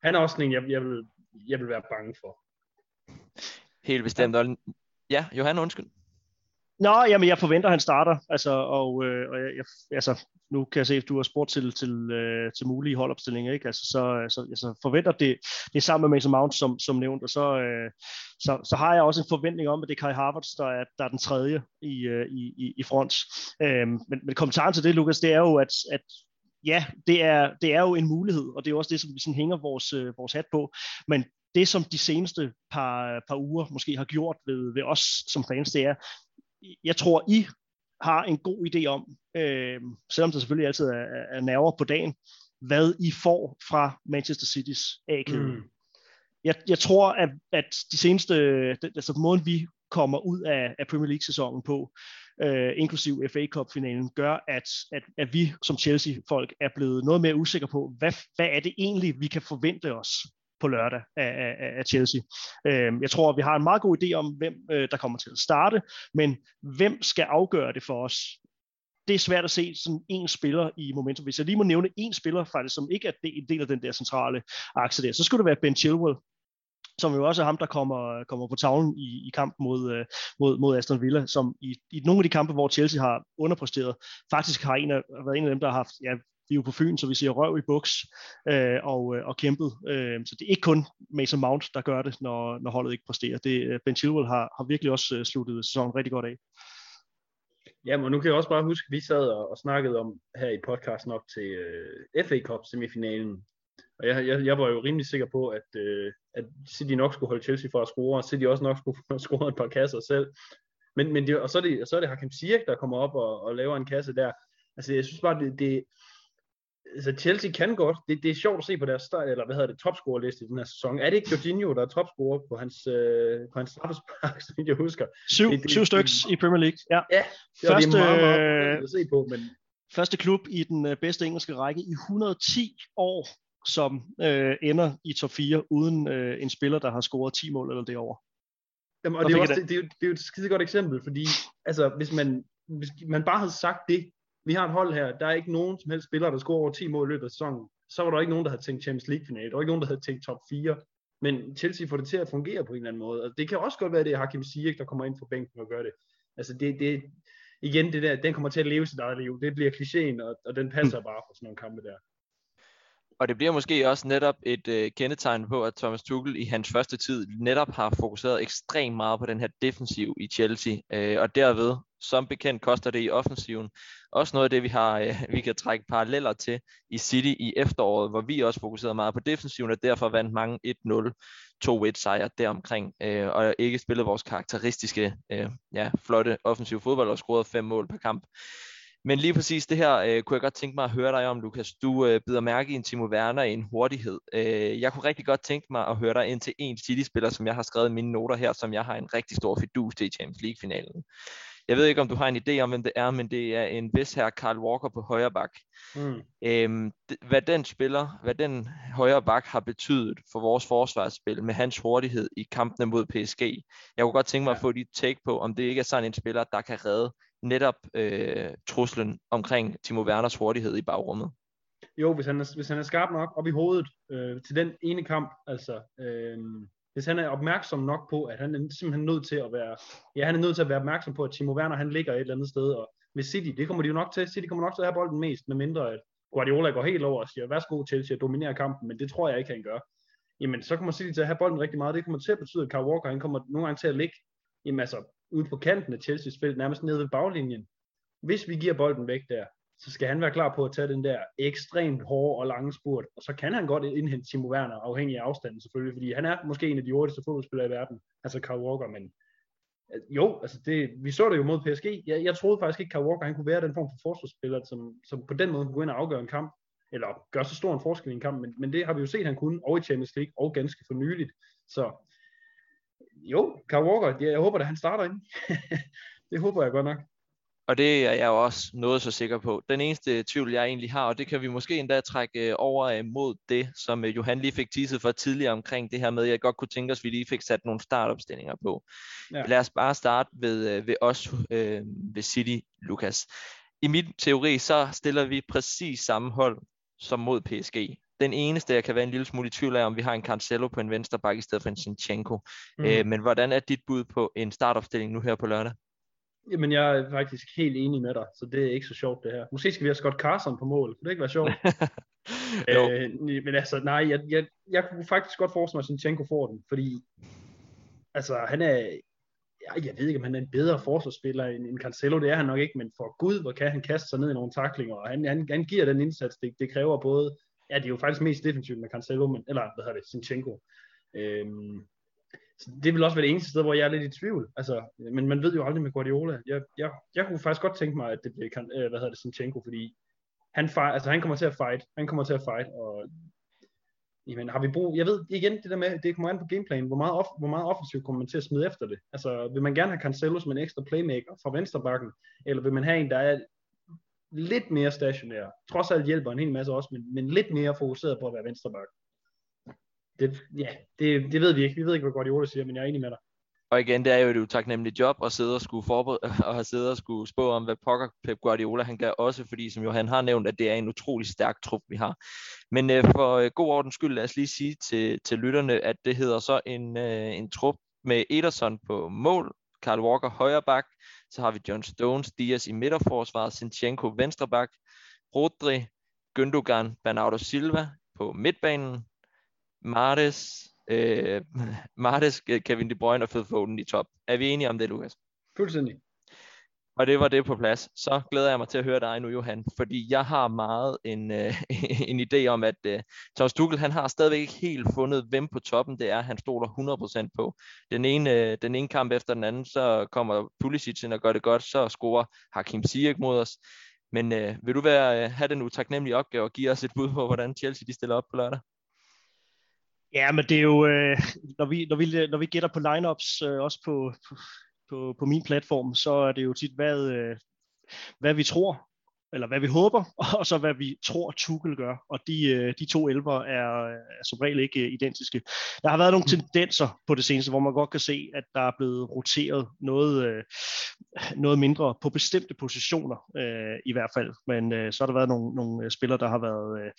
han er også sådan en, jeg, jeg, vil, jeg vil være bange for. Helt bestemt. Ja, Johan, undskyld. Nå, jamen jeg forventer, at han starter, altså, og, øh, og jeg, altså, nu kan jeg se, at du har spurgt til, til, øh, til mulige holdopstillinger, ikke? Altså, så, så altså, forventer det, det er sammen med Mason Mount, som, som nævnt, og så, øh, så, så har jeg også en forventning om, at det er Kai Havertz, der er, der er den tredje i, øh, i, i front. Øh, men, men kommentaren til det, Lukas, det er jo, at, at ja, det er, det er jo en mulighed, og det er også det, som vi sådan hænger vores, øh, vores hat på, men det, som de seneste par, par uger måske har gjort ved, ved os som fans, det er, jeg tror, I har en god idé om, øh, selvom der selvfølgelig altid er, er nerver på dagen, hvad I får fra Manchester City's A-kæde. Mm. Jeg, jeg tror, at, at de seneste, altså måden vi kommer ud af, af Premier League-sæsonen på, øh, inklusiv FA Cup-finalen, gør, at, at, at vi som Chelsea-folk er blevet noget mere usikre på, hvad, hvad er det egentlig, vi kan forvente os på lørdag af, af, af Chelsea. Øh, jeg tror, vi har en meget god idé om, hvem øh, der kommer til at starte, men hvem skal afgøre det for os? det er svært at se sådan en spiller i momentum. Hvis jeg lige må nævne en spiller faktisk, som ikke er en del af den der centrale akse der, så skulle det være Ben Chilwell, som jo også er ham, der kommer, kommer på tavlen i, i kampen mod, øh, mod, mod Aston Villa, som i, i nogle af de kampe, hvor Chelsea har underpræsteret, faktisk har en af, været en af dem, der har haft ja, vi er jo på Fyn, så vi siger røv i buks øh, og, øh, og kæmpet. Øh, så det er ikke kun Mason Mount, der gør det, når, når holdet ikke præsterer. Det, øh, ben Chilwell har, har virkelig også øh, sluttet sæsonen rigtig godt af. Ja, men nu kan jeg også bare huske, at vi sad og, og snakkede om her i podcasten op til øh, FA Cup semifinalen. Og jeg, jeg, jeg var jo rimelig sikker på, at, øh, at City nok skulle holde Chelsea for at score, og City også nok skulle score et par kasser selv. Men, men det, og så er det, og så er det Hakim Ziyech, der kommer op og, og laver en kasse der. Altså, jeg synes bare, det, det, altså Chelsea kan godt. Det, det er sjovt at se på deres start, eller hvad hedder det, topscorerliste i den her sæson. Er det ikke Jorginho, der er topscorer på hans, øh, på hans straffespark, som jeg husker? Syv, det, det, syv styks i Premier League, ja. Ja, det, første, det er meget, meget at se på, men... Første klub i den øh, bedste engelske række i 110 år, som øh, ender i top 4, uden øh, en spiller, der har scoret 10 mål eller derovre. Jamen, og det er, også, det, det, er jo, det er jo et skide godt eksempel, fordi altså, hvis, man, hvis man bare havde sagt det vi har et hold her, der er ikke nogen som helst spillere, der scorer over 10 mål i løbet af sæsonen. Så var der ikke nogen, der havde tænkt Champions League-finale. Der var ikke nogen, der havde tænkt top 4. Men Chelsea får det til at fungere på en eller anden måde. Og det kan også godt være, at det er Hakim Ziyech, der kommer ind på bænken og gør det. Altså det, det, igen, det der, den kommer til at leve sit eget liv. Det bliver klichéen, og, og den passer mm. bare for sådan nogle kampe der. Og det bliver måske også netop et øh, kendetegn på, at Thomas Tuchel i hans første tid netop har fokuseret ekstremt meget på den her defensiv i Chelsea. Øh, og derved, som bekendt, koster det i offensiven. Også noget af det, vi, har, øh, vi kan trække paralleller til i City i efteråret, hvor vi også fokuserede meget på defensiven, og derfor vandt mange 1-0, 2-1 sejre deromkring, øh, og ikke spillede vores karakteristiske, øh, ja, flotte offensive fodbold og scorede fem mål per kamp. Men lige præcis det her øh, kunne jeg godt tænke mig at høre dig om, Lukas. Du øh, bider mærke i en Timo Werner i en hurtighed. Øh, jeg kunne rigtig godt tænke mig at høre dig ind til en City-spiller, som jeg har skrevet i mine noter her, som jeg har en rigtig stor fidus til i Champions League-finalen. Jeg ved ikke, om du har en idé om, hvem det er, men det er en vis her Carl Walker på højre bak. Mm. Øhm, hvad den spiller, hvad den højre bak har betydet for vores forsvarsspil med hans hurtighed i kampene mod PSG. Jeg kunne godt tænke mig ja. at få dit take på, om det ikke er sådan en spiller, der kan redde netop øh, truslen omkring Timo Werners hurtighed i bagrummet. Jo, hvis han er, hvis han er skarp nok op i hovedet øh, til den ene kamp, altså øh, hvis han er opmærksom nok på, at han er simpelthen nødt til at være, ja, han er nødt til at være opmærksom på, at Timo Werner, han ligger et eller andet sted, og med City, det kommer de jo nok til, City kommer nok til at have bolden mest, med mindre at Guardiola går helt over og siger, værsgo til at dominere kampen, men det tror jeg ikke, han gør. Jamen, så kommer City til at have bolden rigtig meget, det kommer til at betyde, at Kyle Walker, han kommer nogle gange til at ligge, jamen altså, ude på kanten af Chelsea's felt, nærmest nede ved baglinjen. Hvis vi giver bolden væk der, så skal han være klar på at tage den der ekstremt hårde og lange spurt, og så kan han godt indhente Timo Werner, afhængig af afstanden selvfølgelig, fordi han er måske en af de hurtigste fodboldspillere i verden, altså Kyle Walker, men øh, jo, altså det, vi så det jo mod PSG. Jeg, jeg troede faktisk ikke, Kyle Walker han kunne være den form for forsvarsspiller, som, som på den måde kunne gå ind og afgøre en kamp, eller gøre så stor en forskel i en kamp, men, men det har vi jo set, han kunne, og i Champions League, og ganske for nyligt. Så jo, Kyle Walker, jeg håber at han starter ind. det håber jeg godt nok. Og det er jeg jo også noget så sikker på. Den eneste tvivl, jeg egentlig har, og det kan vi måske endda trække øh, over øh, mod det, som øh, Johan lige fik teaset for tidligere omkring det her med, at jeg godt kunne tænke os, at vi lige fik sat nogle startopstillinger på. Ja. Lad os bare starte ved, ved os, øh, ved City, Lukas. I min teori, så stiller vi præcis samme hold som mod PSG. Den eneste, jeg kan være en lille smule i tvivl af, om vi har en Cancelo på en venstre bak i stedet for en Sinchenko. Mm. Øh, men hvordan er dit bud på en startopstilling nu her på lørdag? Jamen, jeg er faktisk helt enig med dig, så det er ikke så sjovt det her. Måske skal vi have Scott Carson på mål, kunne det ikke være sjovt? øh, men altså, nej, jeg, jeg, jeg kunne faktisk godt forestille mig, at Sinchenko får den, fordi altså, han er, jeg, jeg ved ikke, om han er en bedre forsvarsspiller end, end Cancelo, det er han nok ikke, men for Gud, hvor kan han kaste sig ned i nogle taklinger, og han, han, han giver den indsats, det, det kræver både, ja, det er jo faktisk mest defensivt med Cancelo, men, eller hvad hedder det, Sinchenko. Øhm, så det vil også være det eneste sted, hvor jeg er lidt i tvivl. Altså, men man ved jo aldrig med Guardiola. Jeg, jeg, jeg kunne faktisk godt tænke mig, at det bliver, øh, hvad hedder det, Sinchenko, fordi han, fight, altså, han kommer til at fight. Han kommer til at fight, og jamen, har vi brug, jeg ved igen det der med, det kommer an på gameplanen. hvor meget, off, hvor meget offensivt kommer man til at smide efter det. Altså, vil man gerne have Cancelo som en ekstra playmaker fra venstrebakken, eller vil man have en, der er lidt mere stationær. Trods alt hjælper en hel masse også, men, men lidt mere fokuseret på at være venstrebakken det, ja, det, det ved vi ikke. Vi ved ikke, hvad Guardiola siger, men jeg er enig med dig. Og igen, det er jo et utaknemmeligt job at sidde og skulle forberede, og have siddet og skulle spå om, hvad pokker Pep Guardiola han gør også, fordi som Johan har nævnt, at det er en utrolig stærk trup, vi har. Men øh, for øh, god ordens skyld, lad os lige sige til, til lytterne, at det hedder så en, øh, en trup med Ederson på mål, Karl Walker højre bak, så har vi John Stones, Diaz i midterforsvaret, Sinchenko venstre bak, Rodri, Gündogan, Bernardo Silva på midtbanen, Martes, øh, Martes, Kevin De Bruyne og Phil Foden i top. Er vi enige om det, Lukas? Fuldstændig. Og det var det på plads. Så glæder jeg mig til at høre dig nu, Johan, fordi jeg har meget en, øh, en idé om, at øh, Thomas Tuchel, han har stadigvæk ikke helt fundet, hvem på toppen det er, han stoler 100% på. Den ene, øh, den ene kamp efter den anden, så kommer Pulisic ind og gør det godt, så scorer Hakim Ziyech mod os. Men øh, vil du være, øh, have den utaknemmelige opgave og give os et bud på, hvordan Chelsea de stiller op på lørdag? Ja, men det er jo, øh, når, vi, når, vi, når vi gætter på lineups, øh, også på, på, på min platform, så er det jo tit, hvad, øh, hvad vi tror, eller hvad vi håber, og så hvad vi tror Tuchel gør. Og de, øh, de to elver er, er som regel ikke øh, identiske. Der har været nogle mm. tendenser på det seneste, hvor man godt kan se, at der er blevet roteret noget, øh, noget mindre på bestemte positioner i hvert fald. Men så har der været nogle, nogle spillere, der har været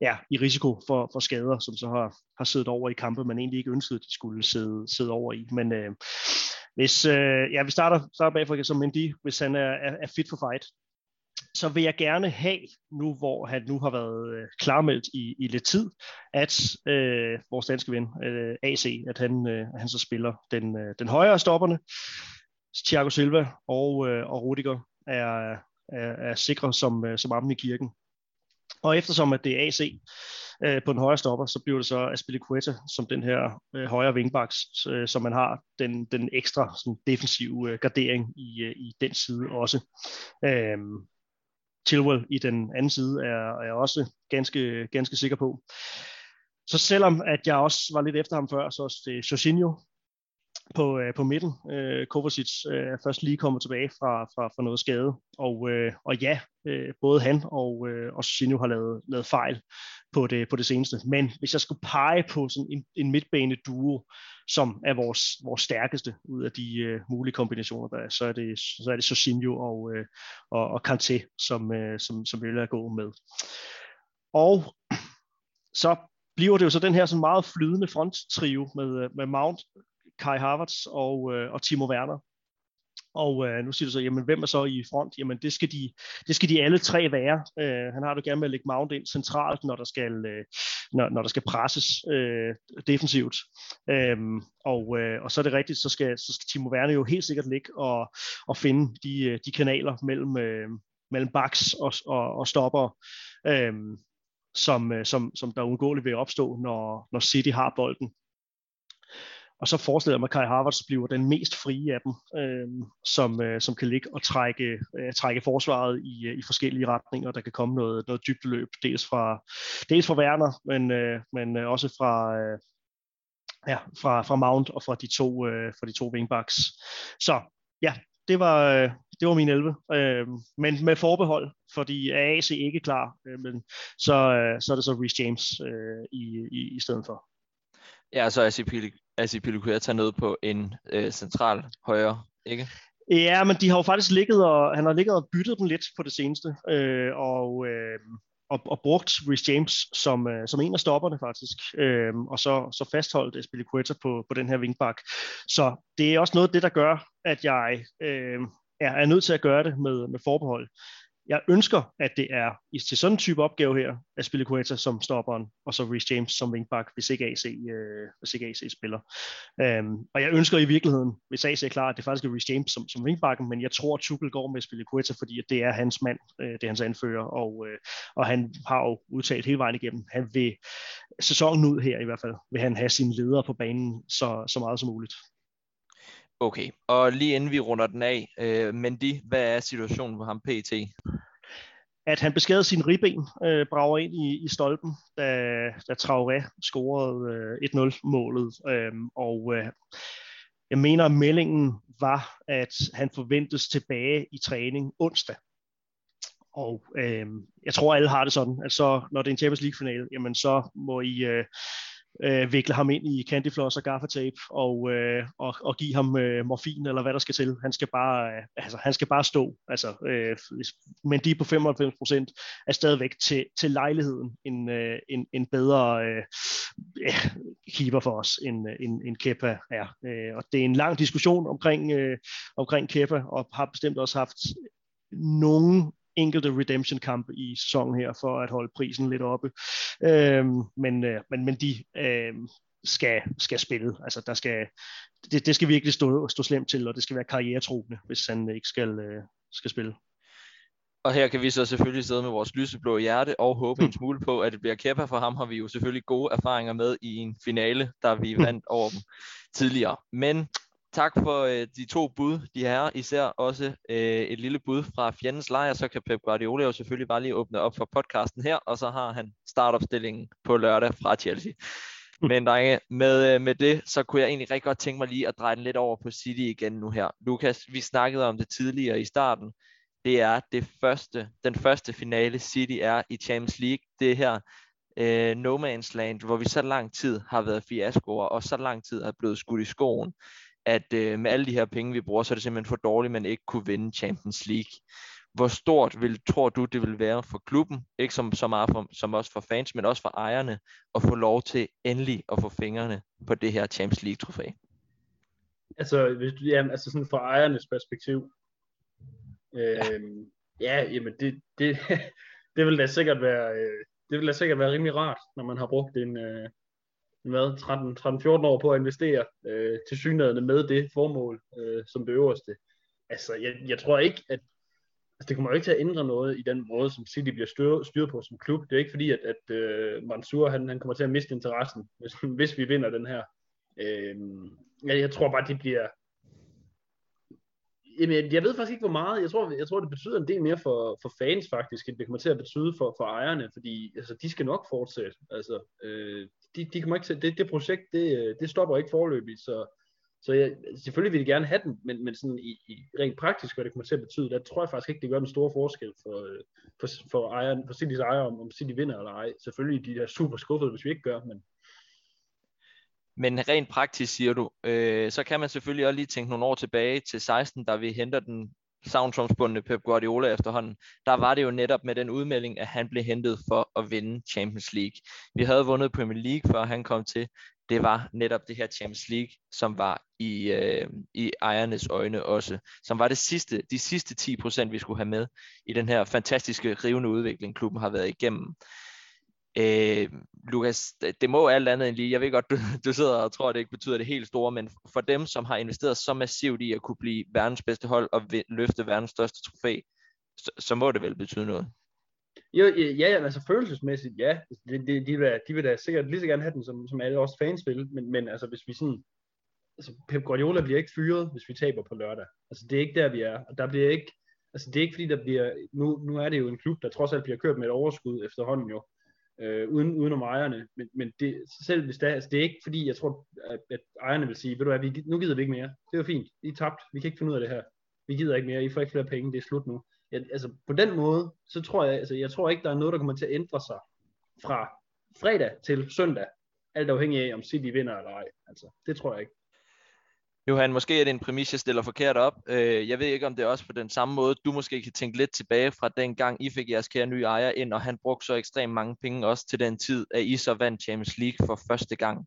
ja, i risiko for, for skader, som så har, har siddet over i kampe, man egentlig ikke ønskede, at de skulle sidde, sidde over i. Men hvis, ja, vi starter, starter bagfra som Mendy, hvis han er, er, er fit for fight, så vil jeg gerne have, nu hvor han nu har været øh, klarmeldt i, i lidt tid, at øh, vores danske ven øh, AC, at han, øh, han så spiller den, øh, den højere stopperne. Thiago Silva og, øh, og Rudiger er, er, er sikre som, øh, som armen i kirken. Og eftersom at det er AC øh, på den højre stopper, så bliver det så Aspilicueta som den her øh, højre vingbaks, øh, som man har den, den ekstra sådan, defensive øh, gardering i, øh, i den side også. Øh, Chilwell i den anden side er, er jeg også ganske, ganske sikker på. Så selvom at jeg også var lidt efter ham før, så også det Jorginho, på, øh, på midten. Øh, Kovacic øh, først lige kommet tilbage fra, fra, fra noget skade, og, øh, og ja, øh, både han og, øh, og Jorginho har lavet, lavet fejl på det, på det seneste. Men hvis jeg skulle pege på sådan en, en midtbane duo, som er vores, vores stærkeste ud af de øh, mulige kombinationer, der er, så er det, så er det Sosinho og, øh, og, og Kanté, som, øh, som, som vil gå med. Og så bliver det jo så den her sådan meget flydende fronttrio med, øh, med Mount, Kai Havertz og, øh, og Timo Werner. Og øh, nu siger du så, jamen hvem er så i front? Jamen det skal de, det skal de alle tre være. Øh, han har det gerne med at lægge Mount ind centralt, når der skal, øh, når, når der skal presses øh, defensivt. Øh, og, øh, og så er det rigtigt, så skal, så skal Timo Werner jo helt sikkert ligge og, og finde de, øh, de kanaler mellem, øh, mellem backs og, og, og stopper. Øhm, øh, som, som, som der uundgåeligt vil opstå, når, når City har bolden. Og så forestiller jeg mig, at Kai Havertz bliver den mest frie af dem, øh, som, øh, som kan ligge og trække, øh, trække forsvaret i, øh, i forskellige retninger. Der kan komme noget, noget dybt løb, dels fra, dels fra Werner, men, øh, men øh, også fra, øh, ja, fra, fra Mount og fra de to, øh, fra de to wingbacks. Så ja, det var, øh, det var min 11. Øh, men med forbehold, fordi er AC ikke klar, øh, men så, øh, så er det så Reece James øh, i, i, i stedet for. Ja, så Altså, Asipilicueta ned på en øh, central højre, ikke? Ja, men de har jo faktisk ligget og, han har ligget og byttet dem lidt på det seneste, øh, og, øh, og, og brugt Rhys James som, øh, som en af stopperne faktisk, øh, og så, så fastholdt Asipilicueta på, på den her vingbak. Så det er også noget af det, der gør, at jeg øh, er, er nødt til at gøre det med, med forbehold. Jeg ønsker, at det er til sådan en type opgave her, at spille Quetta som stopperen, og så Rhys James som wingback, hvis ikke AC, øh, hvis ikke AC spiller. Øhm, og jeg ønsker i virkeligheden, hvis AC er klar, at det faktisk er Rhys James som, som wingbacken, men jeg tror, at Tuchel går med at spille Quetta, fordi at det er hans mand, øh, det er hans anfører, og, øh, og han har jo udtalt hele vejen igennem, han vil sæsonen ud her i hvert fald, vil han have sine ledere på banen så, så meget som muligt. Okay, og lige inden vi runder den af, øh, Mendy, hvad er situationen for ham PT? At han beskadede sin ribben, øh, brager ind i, i stolpen, da, da Traoré scorede øh, 1-0-målet. Øh, og øh, jeg mener, at meldingen var, at han forventes tilbage i træning onsdag. Og øh, jeg tror, alle har det sådan, at så, når det er en Champions League-finale, jamen så må I... Øh, øh, vikle ham ind i candyfloss og gaffatape og, øh, og, og give ham øh, morfin eller hvad der skal til. Han skal bare, øh, altså, han skal bare stå. Altså, øh, men de på 95% er stadigvæk til, til lejligheden en, øh, en, en bedre øh, keeper for os, end, øh, end, end Kepa er. Øh, og det er en lang diskussion omkring, øh, omkring Kepa, og har bestemt også haft nogle enkelte redemption-kamp i sæsonen her, for at holde prisen lidt oppe. Øhm, men, øh, men, men de øh, skal, skal spille. Altså, der skal, det, det skal virkelig stå, stå slemt til, og det skal være karrieretruende, hvis han ikke skal, øh, skal spille. Og her kan vi så selvfølgelig sidde med vores lyseblå hjerte og håbe en smule på, at det bliver Kepa. For ham har vi jo selvfølgelig gode erfaringer med i en finale, der vi vandt over dem tidligere. Men tak for øh, de to bud, de her. Især også øh, et lille bud fra fjendens lejr, så kan Pep Guardiola jo selvfølgelig bare lige åbne op for podcasten her, og så har han startopstillingen på lørdag fra Chelsea. Men drenge, med, øh, med det, så kunne jeg egentlig rigtig godt tænke mig lige at dreje den lidt over på City igen nu her. Lukas, vi snakkede om det tidligere i starten. Det er det første, den første finale City er i Champions League. Det her øh, no man's land, hvor vi så lang tid har været fiaskoer, og så lang tid er blevet skudt i skoen at øh, med alle de her penge, vi bruger, så er det simpelthen for dårligt, man ikke kunne vinde Champions League. Hvor stort vil, tror du, det vil være for klubben, ikke som, så meget for, som også for fans, men også for ejerne, at få lov til endelig at få fingrene på det her Champions League-trofæ? Altså, hvis du, ja, altså sådan fra ejernes perspektiv, øh, ja. ja, jamen det, det, det vil da sikkert være, øh, det vil da sikkert være rimelig rart, når man har brugt en, øh, hvad, 13-14 år på at investere øh, til synligheden med det formål øh, som det øverste. Altså, jeg, jeg tror ikke, at altså, det kommer jo ikke til at ændre noget i den måde, som City bliver styr, styret på som klub. Det er ikke fordi, at, at øh, Mansour han, han kommer til at miste interessen, hvis, hvis vi vinder den her. Øh, jeg, jeg tror bare, det bliver... Jamen, jeg ved faktisk ikke, hvor meget. Jeg tror, jeg tror det betyder en del mere for, for fans faktisk, end det kommer til at betyde for, for ejerne, fordi altså, de skal nok fortsætte. Altså, øh, de, de kommer ikke til, det, det projekt, det, øh, det stopper ikke forløbig, så, så jeg, selvfølgelig vil de gerne have den, men, men sådan i, i rent praktisk, hvad det kommer til at betyde, der tror jeg faktisk ikke, det gør den store forskel for, øh, for, for, ejeren, for City's ejer, om, om City vinder eller ej. Selvfølgelig de er super skuffede, hvis vi ikke gør, men, men rent praktisk siger du, øh, så kan man selvfølgelig også lige tænke nogle år tilbage til 16, da vi henter den savntrumsbundne Pep Guardiola efterhånden, der var det jo netop med den udmelding, at han blev hentet for at vinde Champions League. Vi havde vundet Premier League, før han kom til. Det var netop det her Champions League, som var i, øh, i ejernes øjne også, som var det sidste, de sidste 10 procent, vi skulle have med i den her fantastiske, rivende udvikling, klubben har været igennem. Øh, Lukas, det må alt andet end lige. Jeg ved godt, du, du sidder og tror, at det ikke betyder det helt store, men for dem, som har investeret så massivt i at kunne blive verdens bedste hold og løfte verdens største trofæ, så, så må det vel betyde noget. Jo, ja, ja, altså følelsesmæssigt, ja. De, de, de, vil, de vil da sikkert lige så gerne have den, som, som alle os fans vil, men, men altså hvis vi sådan, altså Pep Guardiola bliver ikke fyret, hvis vi taber på lørdag. Altså det er ikke der, vi er, og der bliver ikke, altså det er ikke fordi, der bliver, nu, nu er det jo en klub, der trods alt bliver kørt med et overskud efterhånden jo, øh, uden, uden om ejerne. Men, men det, selv hvis det, altså det er ikke fordi, jeg tror, at, at ejerne vil sige, ved du hvad, vi, nu gider vi ikke mere. Det er fint. I er tabt. Vi kan ikke finde ud af det her. Vi gider ikke mere. I får ikke flere penge. Det er slut nu. Jeg, altså på den måde, så tror jeg, altså jeg tror ikke, der er noget, der kommer til at ændre sig fra fredag til søndag. Alt afhængig af, om City vinder eller ej. Altså, det tror jeg ikke. Johan, måske er det en præmis, jeg stiller forkert op. Øh, jeg ved ikke, om det er også på den samme måde. Du måske kan tænke lidt tilbage fra den gang, I fik jeres kære nye ejer ind, og han brugte så ekstremt mange penge også til den tid, at I så vandt Champions League for første gang.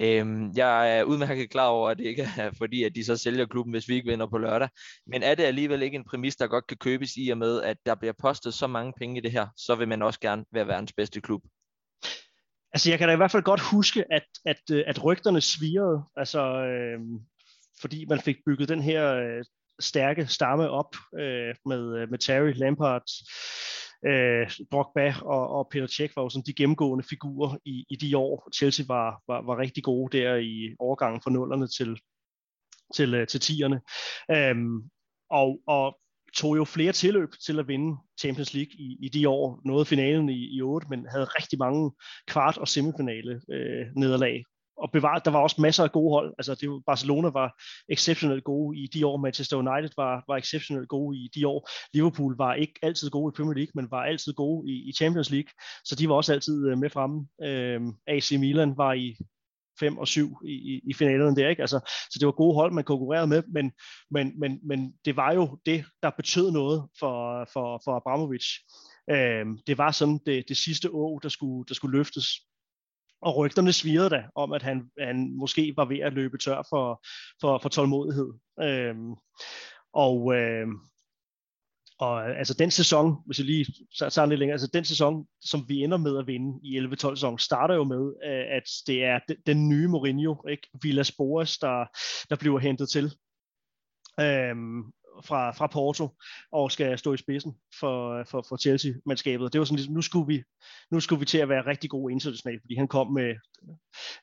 Øhm, jeg er udmærket klar over, at det ikke er fordi, at de så sælger klubben, hvis vi ikke vinder på lørdag. Men er det alligevel ikke en præmis, der godt kan købes i og med, at der bliver postet så mange penge i det her, så vil man også gerne være verdens bedste klub? Altså, jeg kan da i hvert fald godt huske, at, at, øh, at rygterne svirede. Altså, øh, fordi man fik bygget den her øh, stærke stamme op øh, med, øh, med Terry, Lampard, øh, Drogba og, og Peter Cech var jo sådan de gennemgående figurer i, i de år. Chelsea var, var, var rigtig gode der i overgangen fra nullerne til, til, øh, til tierne. Øhm, og, og tog jo flere tilløb til at vinde Champions League i, i de år. Nåede finalen i, i 8, men havde rigtig mange kvart- og semifinale øh, nederlag og bevare, der var også masser af gode hold. Altså det, Barcelona var exceptionelt gode i de år, Manchester United var, var exceptionelt gode i de år. Liverpool var ikke altid gode i Premier League, men var altid gode i, i Champions League, så de var også altid øh, med fremme. Øhm, AC Milan var i 5 og 7 i, i, i finalen der, ikke? Altså, så det var gode hold, man konkurrerede med, men, men, men, men det var jo det, der betød noget for, for, for Abramovic. Øhm, det var sådan det, det sidste år, der skulle, der skulle løftes. Og rygterne svirrede da om, at han, han måske var ved at løbe tør for, for, for tålmodighed. Øhm, og, øhm, og altså den sæson, hvis jeg lige tager lidt længere, altså den sæson, som vi ender med at vinde i 11-12 sæson, starter jo med, øh, at det er den, den nye Mourinho, ikke? Villas Boas, der, der bliver hentet til. Øhm, fra, fra Porto og skal stå i spidsen for, for, for Chelsea-mandskabet. Det var sådan ligesom, nu skulle, vi, nu skulle vi til at være rigtig gode internationalt, fordi han kom med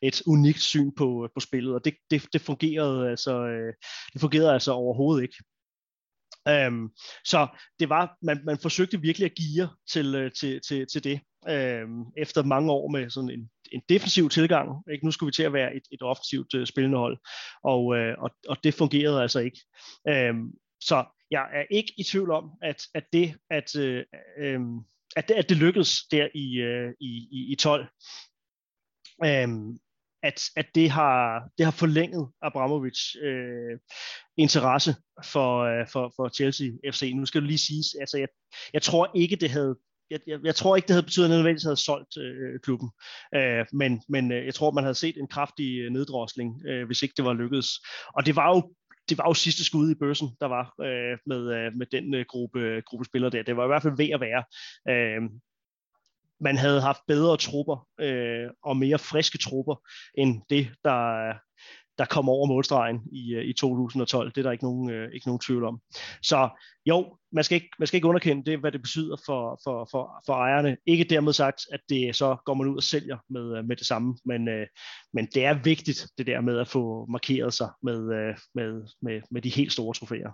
et unikt syn på, på spillet, og det, det, det, fungerede altså, øh, det fungerede altså overhovedet ikke. Um, så det var, man, man forsøgte virkelig at geare til, øh, til, til, til det, um, efter mange år med sådan en, en defensiv tilgang. Ikke? Nu skulle vi til at være et, et offensivt uh, spillende hold, og, uh, og, og det fungerede altså ikke. Um, så jeg er ikke i tvivl om, at, at det, at, øh, øh, at, det, at det lykkedes der i, øh, i, i, i 12, øh, at, at det, har, det har forlænget Abramovic øh, interesse for, øh, for, for Chelsea FC. Nu skal du lige sige, altså jeg, jeg tror ikke, det havde jeg, jeg, jeg tror ikke, det havde betydet, at nødvendigvis havde solgt øh, klubben. Øh, men men øh, jeg tror, man havde set en kraftig øh, neddrosling, øh, hvis ikke det var lykkedes. Og det var jo det var jo sidste skud i børsen, der var øh, med, øh, med den øh, gruppe, gruppe spillere der. Det var i hvert fald ved at være. Øh, man havde haft bedre trupper øh, og mere friske trupper end det, der, der kom over målstregen i, øh, i 2012. Det er der ikke nogen, øh, ikke nogen tvivl om. Så jo, man skal ikke, man skal ikke underkende det, hvad det betyder for, for, for, for ejerne. Ikke dermed sagt, at det så går man ud og sælger med, øh, med det samme, men, øh, men det er vigtigt, det der med at få markeret sig med, øh, med, med, med de helt store trofæer.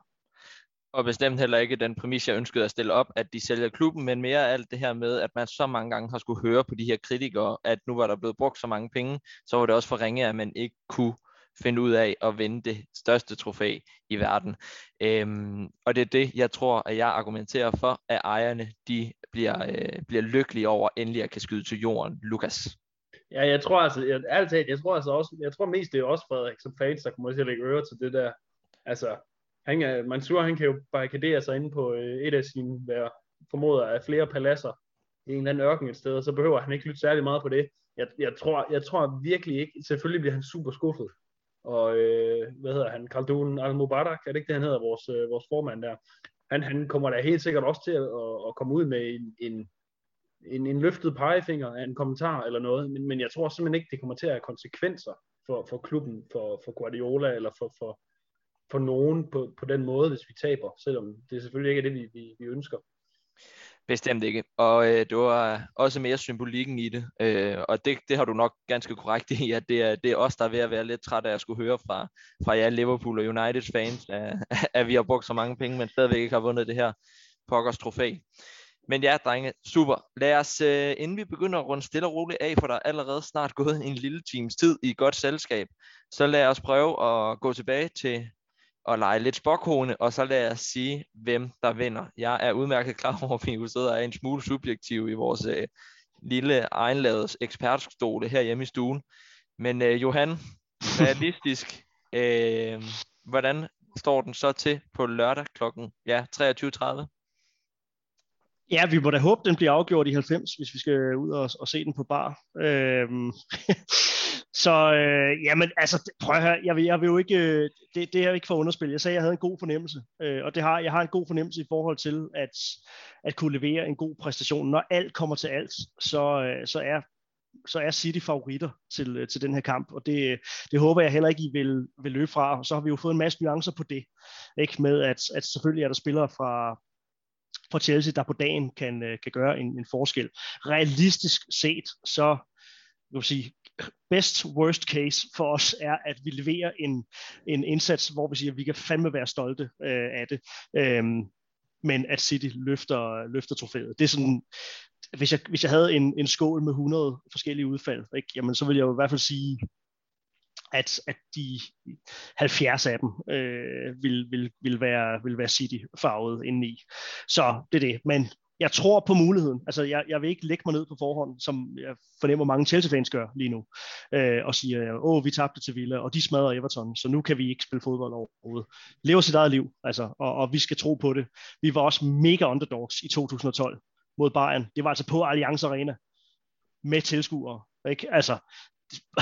Og bestemt heller ikke den præmis, jeg ønskede at stille op, at de sælger klubben, men mere alt det her med, at man så mange gange har skulle høre på de her kritikere, at nu var der blevet brugt så mange penge, så var det også for ringe, at man ikke kunne finde ud af at vinde det største trofæ i verden. Øhm, og det er det, jeg tror, at jeg argumenterer for, at ejerne de bliver, øh, bliver lykkelige over endelig at kan skyde til jorden. Lukas. Ja, jeg tror altså, jeg, ærligt jeg tror altså også, jeg tror mest det er også Frederik som fans, der kommer til at lægge øre til det der. Altså, han, er, Mansour, han kan jo barrikadere sig inde på øh, et af sine, hvad formoder af flere paladser i en eller anden ørken et sted, og så behøver han ikke lytte særlig meget på det. Jeg, jeg, tror, jeg tror virkelig ikke, selvfølgelig bliver han super skuffet. Og øh, hvad hedder han, Khaldun al-Mubarak, er det ikke det, han hedder, vores, øh, vores formand der? Han, han kommer da helt sikkert også til at, at, at komme ud med en, en, en, en løftet pegefinger af en kommentar eller noget, men, men jeg tror simpelthen ikke, det kommer til at have konsekvenser for, for klubben, for, for Guardiola eller for, for, for nogen på, på den måde, hvis vi taber, selvom det selvfølgelig ikke er det, vi, vi, vi ønsker. Bestemt ikke. Og øh, det var øh, også mere symbolikken i det. Øh, og det, det har du nok ganske korrekt i, at det er, det er os, der er ved at være lidt træt af at skulle høre fra, fra jer Liverpool og United fans, øh, at, at vi har brugt så mange penge, men stadigvæk ikke har vundet det her pokkers trofæ. Men ja, drenge, super. Lad os, øh, inden vi begynder at runde stille og roligt af, for der er allerede snart gået en lille times tid i godt selskab, så lad os prøve at gå tilbage til at lege lidt spokhone, og så lad os sige, hvem der vinder. Jeg er udmærket klar over, at vi sidder er en smule subjektiv i vores øh, lille egenlavede ekspertstole her hjemme i stuen. Men øh, Johan, realistisk, øh, hvordan står den så til på lørdag klokken ja, 23.30? Ja, vi må da håbe, den bliver afgjort i 90, hvis vi skal ud og, og se den på bar. Øhm, så øh, jamen, altså, prøv at høre, jeg vil, jeg vil jo ikke, øh, det, det er ikke for underspil. Jeg sagde, at jeg havde en god fornemmelse, øh, og det har, jeg har en god fornemmelse i forhold til at, at kunne levere en god præstation. Når alt kommer til alt, så, øh, så er så er City favoritter til, øh, til den her kamp, og det, det håber jeg heller ikke, I vil, vil løbe fra. Så har vi jo fået en masse nuancer på det, ikke med at, at selvfølgelig er der spillere fra, fra Chelsea, der på dagen kan, øh, kan gøre en, en forskel. Realistisk set, så vil sige, best worst case for os er, at vi leverer en, en indsats, hvor vi siger, at vi kan fandme være stolte øh, af det. Øhm, men at City løfter, løfter trofæet. Det er sådan, hvis jeg, hvis jeg havde en, en skål med 100 forskellige udfald, ikke, jamen, så ville jeg jo i hvert fald sige at, at de 70 af dem øh, vil, vil, vil, være, vil være City-farvet indeni. Så det er det. Men jeg tror på muligheden. Altså, jeg, jeg vil ikke lægge mig ned på forhånd, som jeg fornemmer mange Chelsea-fans gør lige nu, øh, og siger, åh, vi tabte til Villa, og de smadrer Everton, så nu kan vi ikke spille fodbold overhovedet. Lever sit eget liv, altså, og, og vi skal tro på det. Vi var også mega underdogs i 2012 mod Bayern. Det var altså på Allianz Arena med tilskuere. Ikke? Altså,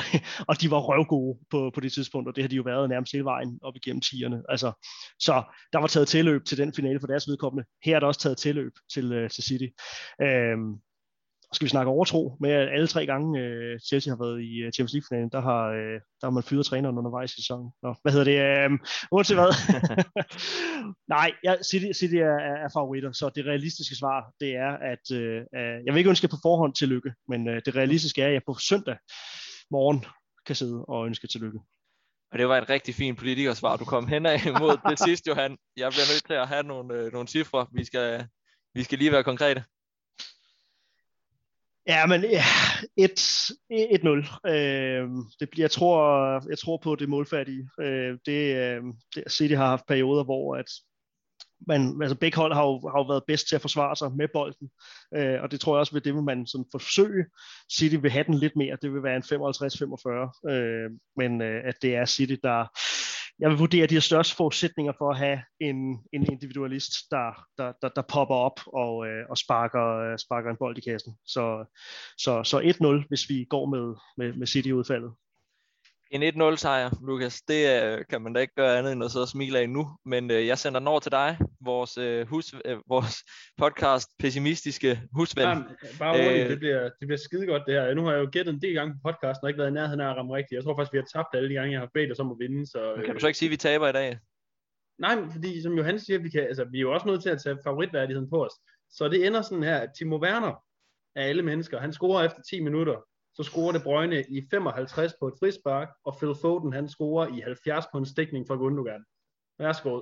og de var røvgode på, på det tidspunkt, og det har de jo været nærmest hele vejen op igennem tierne. Altså, så der var taget tilløb til den finale for deres vedkommende. Her er der også taget tilløb til, uh, til City. Øhm, skal vi snakke overtro med, at alle tre gange uh, Chelsea har været i uh, Champions League-finalen, der har, uh, der har man fyret træneren undervejs i sæsonen. Nå, hvad hedder det? Um, uanset hvad. Nej, ja, City, City er, er, er favoritter, så det realistiske svar, det er, at uh, jeg vil ikke ønske på forhånd tillykke, men uh, det realistiske er, at jeg på søndag morgen kan sidde og ønske tillykke. Og det var et rigtig fint politikersvar, du kom hen af mod det sidste, Johan. Jeg bliver nødt til at have nogle, øh, nogle cifre. Vi skal, vi skal lige være konkrete. Ja, men ja, 1-0. Øh, det bliver, jeg, tror, jeg tror på det målfærdige. Øh, det, øh, City har haft perioder, hvor at man, altså begge hold har jo, har jo været bedst til at forsvare sig med bolden, øh, og det tror jeg også, ved det vil man sådan forsøge. City vil have den lidt mere, det vil være en 55-45, øh, men øh, at det er City, der, jeg vil vurdere de har største forudsætninger for at have en, en individualist, der, der, der, der popper op og, øh, og sparker, øh, sparker en bold i kassen. Så, så, så 1-0, hvis vi går med, med, med City-udfaldet. En 1-0 sejr, Lukas, det øh, kan man da ikke gøre andet end at sidde og smile af nu. Men øh, jeg sender den over til dig, vores, øh, hus, øh, vores podcast pessimistiske husven. Jamen, bare roligt, øh, det, bliver, det bliver skide godt det her. Nu har jeg jo gættet en del gange på podcasten, og ikke været i nærheden af at ramme rigtigt. Jeg tror faktisk, vi har tabt alle de gange, jeg har bedt os om at vinde. Så, øh, kan du så ikke sige, at vi taber i dag? Nej, fordi som Johan siger, vi, kan, altså, vi er jo også nødt til at tage favoritværdigheden på os. Så det ender sådan her, at Timo Werner af alle mennesker, han scorer efter 10 minutter så scorer det Brøgne i 55 på et frispark, og Phil Foden han scorer i 70 på en stikning fra Gundogan. Værsgo.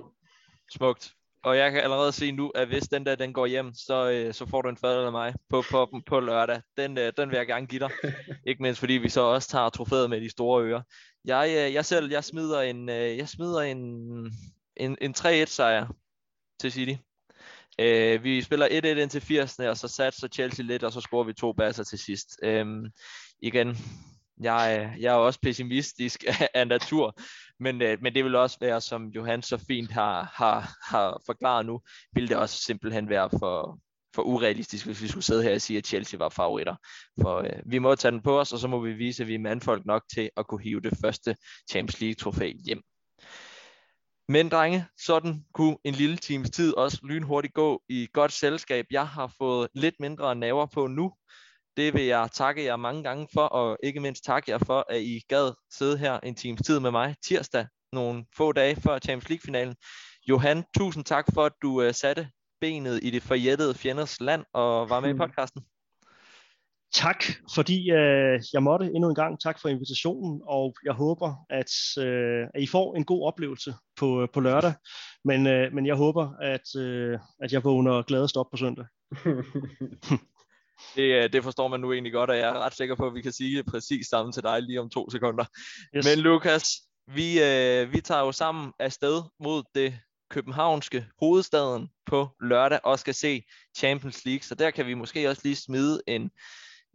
Smukt. og jeg kan allerede se nu, at hvis den der den går hjem, så, øh, så får du en fadel af mig på poppen på lørdag. Den, øh, den vil jeg gerne give dig. Ikke mindst fordi vi så også tager trofæet med de store ører. Jeg, øh, jeg selv, jeg smider en, jeg smider en, en, en 3-1 sejr til City. Øh, vi spiller 1-1 indtil 80, og så satser Chelsea lidt, og så scorer vi to basser til sidst. Øh, igen, jeg, jeg er også pessimistisk af, natur, men, øh, men det vil også være, som Johan så fint har, har, har forklaret nu, vil det også simpelthen være for, for urealistisk, hvis vi skulle sidde her og sige, at Chelsea var favoritter. For øh, vi må tage den på os, og så må vi vise, at vi er mandfolk nok til at kunne hive det første Champions League trofæ hjem. Men drenge, sådan kunne en lille times tid også lynhurtigt gå i godt selskab. Jeg har fået lidt mindre naver på nu. Det vil jeg takke jer mange gange for, og ikke mindst takke jer for, at I gad sidde her en times tid med mig tirsdag, nogle få dage før Champions League-finalen. Johan, tusind tak for, at du uh, satte benet i det forjættede fjenders land og var med i podcasten. Tak, fordi øh, jeg måtte endnu en gang. Tak for invitationen, og jeg håber, at, øh, at I får en god oplevelse på, på lørdag. Men, øh, men jeg håber, at, øh, at jeg vågner gladest op på søndag. det, øh, det forstår man nu egentlig godt, og jeg er ret sikker på, at vi kan sige det præcis samme til dig lige om to sekunder. Yes. Men Lukas, vi, øh, vi tager jo sammen afsted mod det københavnske hovedstaden på lørdag og skal se Champions League, så der kan vi måske også lige smide en,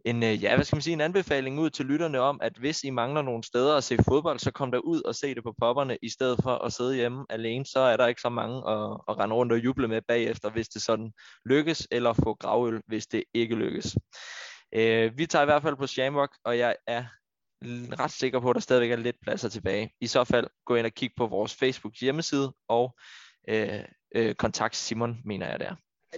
en, øh, ja, hvad skal man sige, en anbefaling ud til lytterne om, at hvis I mangler nogle steder at se fodbold, så kom der ud og se det på popperne, i stedet for at sidde hjemme alene, så er der ikke så mange at, at rende rundt og juble med bagefter, hvis det sådan lykkes, eller få gravøl, hvis det ikke lykkes. Øh, vi tager i hvert fald på Shamrock, og jeg er ret sikker på, at der stadigvæk er lidt pladser tilbage. I så fald gå ind og kig på vores Facebook hjemmeside, og øh, øh, kontakt Simon, mener jeg der.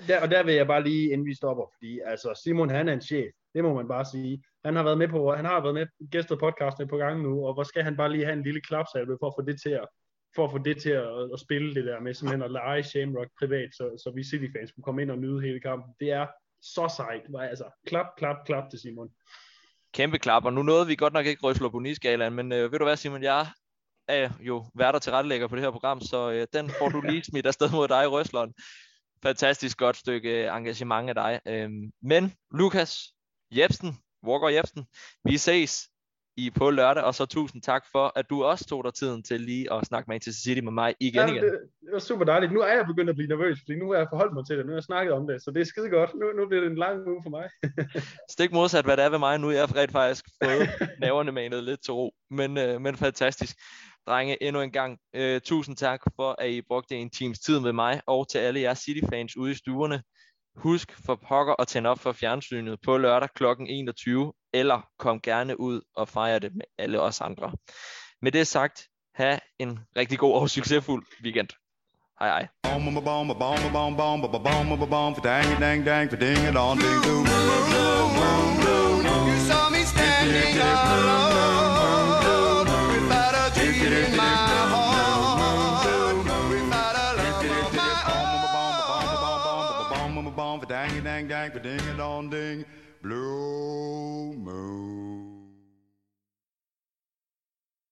der. Og der vil jeg bare lige, inden vi stopper, fordi altså Simon han er en chef, det må man bare sige. Han har været med på, han har været med gæstet podcasten på gang nu, og hvor skal han bare lige have en lille klapsalve for at få det til at, for at få det til at, at spille det der med simpelthen at lege Shamrock privat, så, så vi City-fans kunne komme ind og nyde hele kampen. Det er så sejt. Altså, klap, klap, klap til Simon. Kæmpe klap, og nu nåede vi godt nok ikke Røsler på skalaen men øh, ved du hvad Simon, jeg er jo værter til rettelægger på det her program, så øh, den får du lige smidt afsted mod dig, Røsleren. Fantastisk godt stykke øh, engagement af dig. Øh, men Lukas, Jebsen, Walker Jebsen. Vi ses i på lørdag, og så tusind tak for, at du også tog dig tiden til lige at snakke Manchester City med mig igen ja, igen. Det, det var super dejligt. Nu er jeg begyndt at blive nervøs, fordi nu har jeg forholdt mig til det, nu har jeg snakket om det, så det er skide godt. Nu, nu bliver det en lang uge for mig. Stik modsat, hvad det er ved mig, nu er jeg rent faktisk fået naverne manet lidt til ro, men, øh, men fantastisk. Drenge, endnu en gang, øh, tusind tak for, at I brugte en times tid med mig, og til alle jer City-fans ude i stuerne. Husk for pokker at tænde op for fjernsynet på lørdag kl. 21, eller kom gerne ud og fejre det med alle os andre. Med det sagt, have en rigtig god og succesfuld weekend. Hej hej. You saw me standing alone dang dang ding a dong ding. Blue moon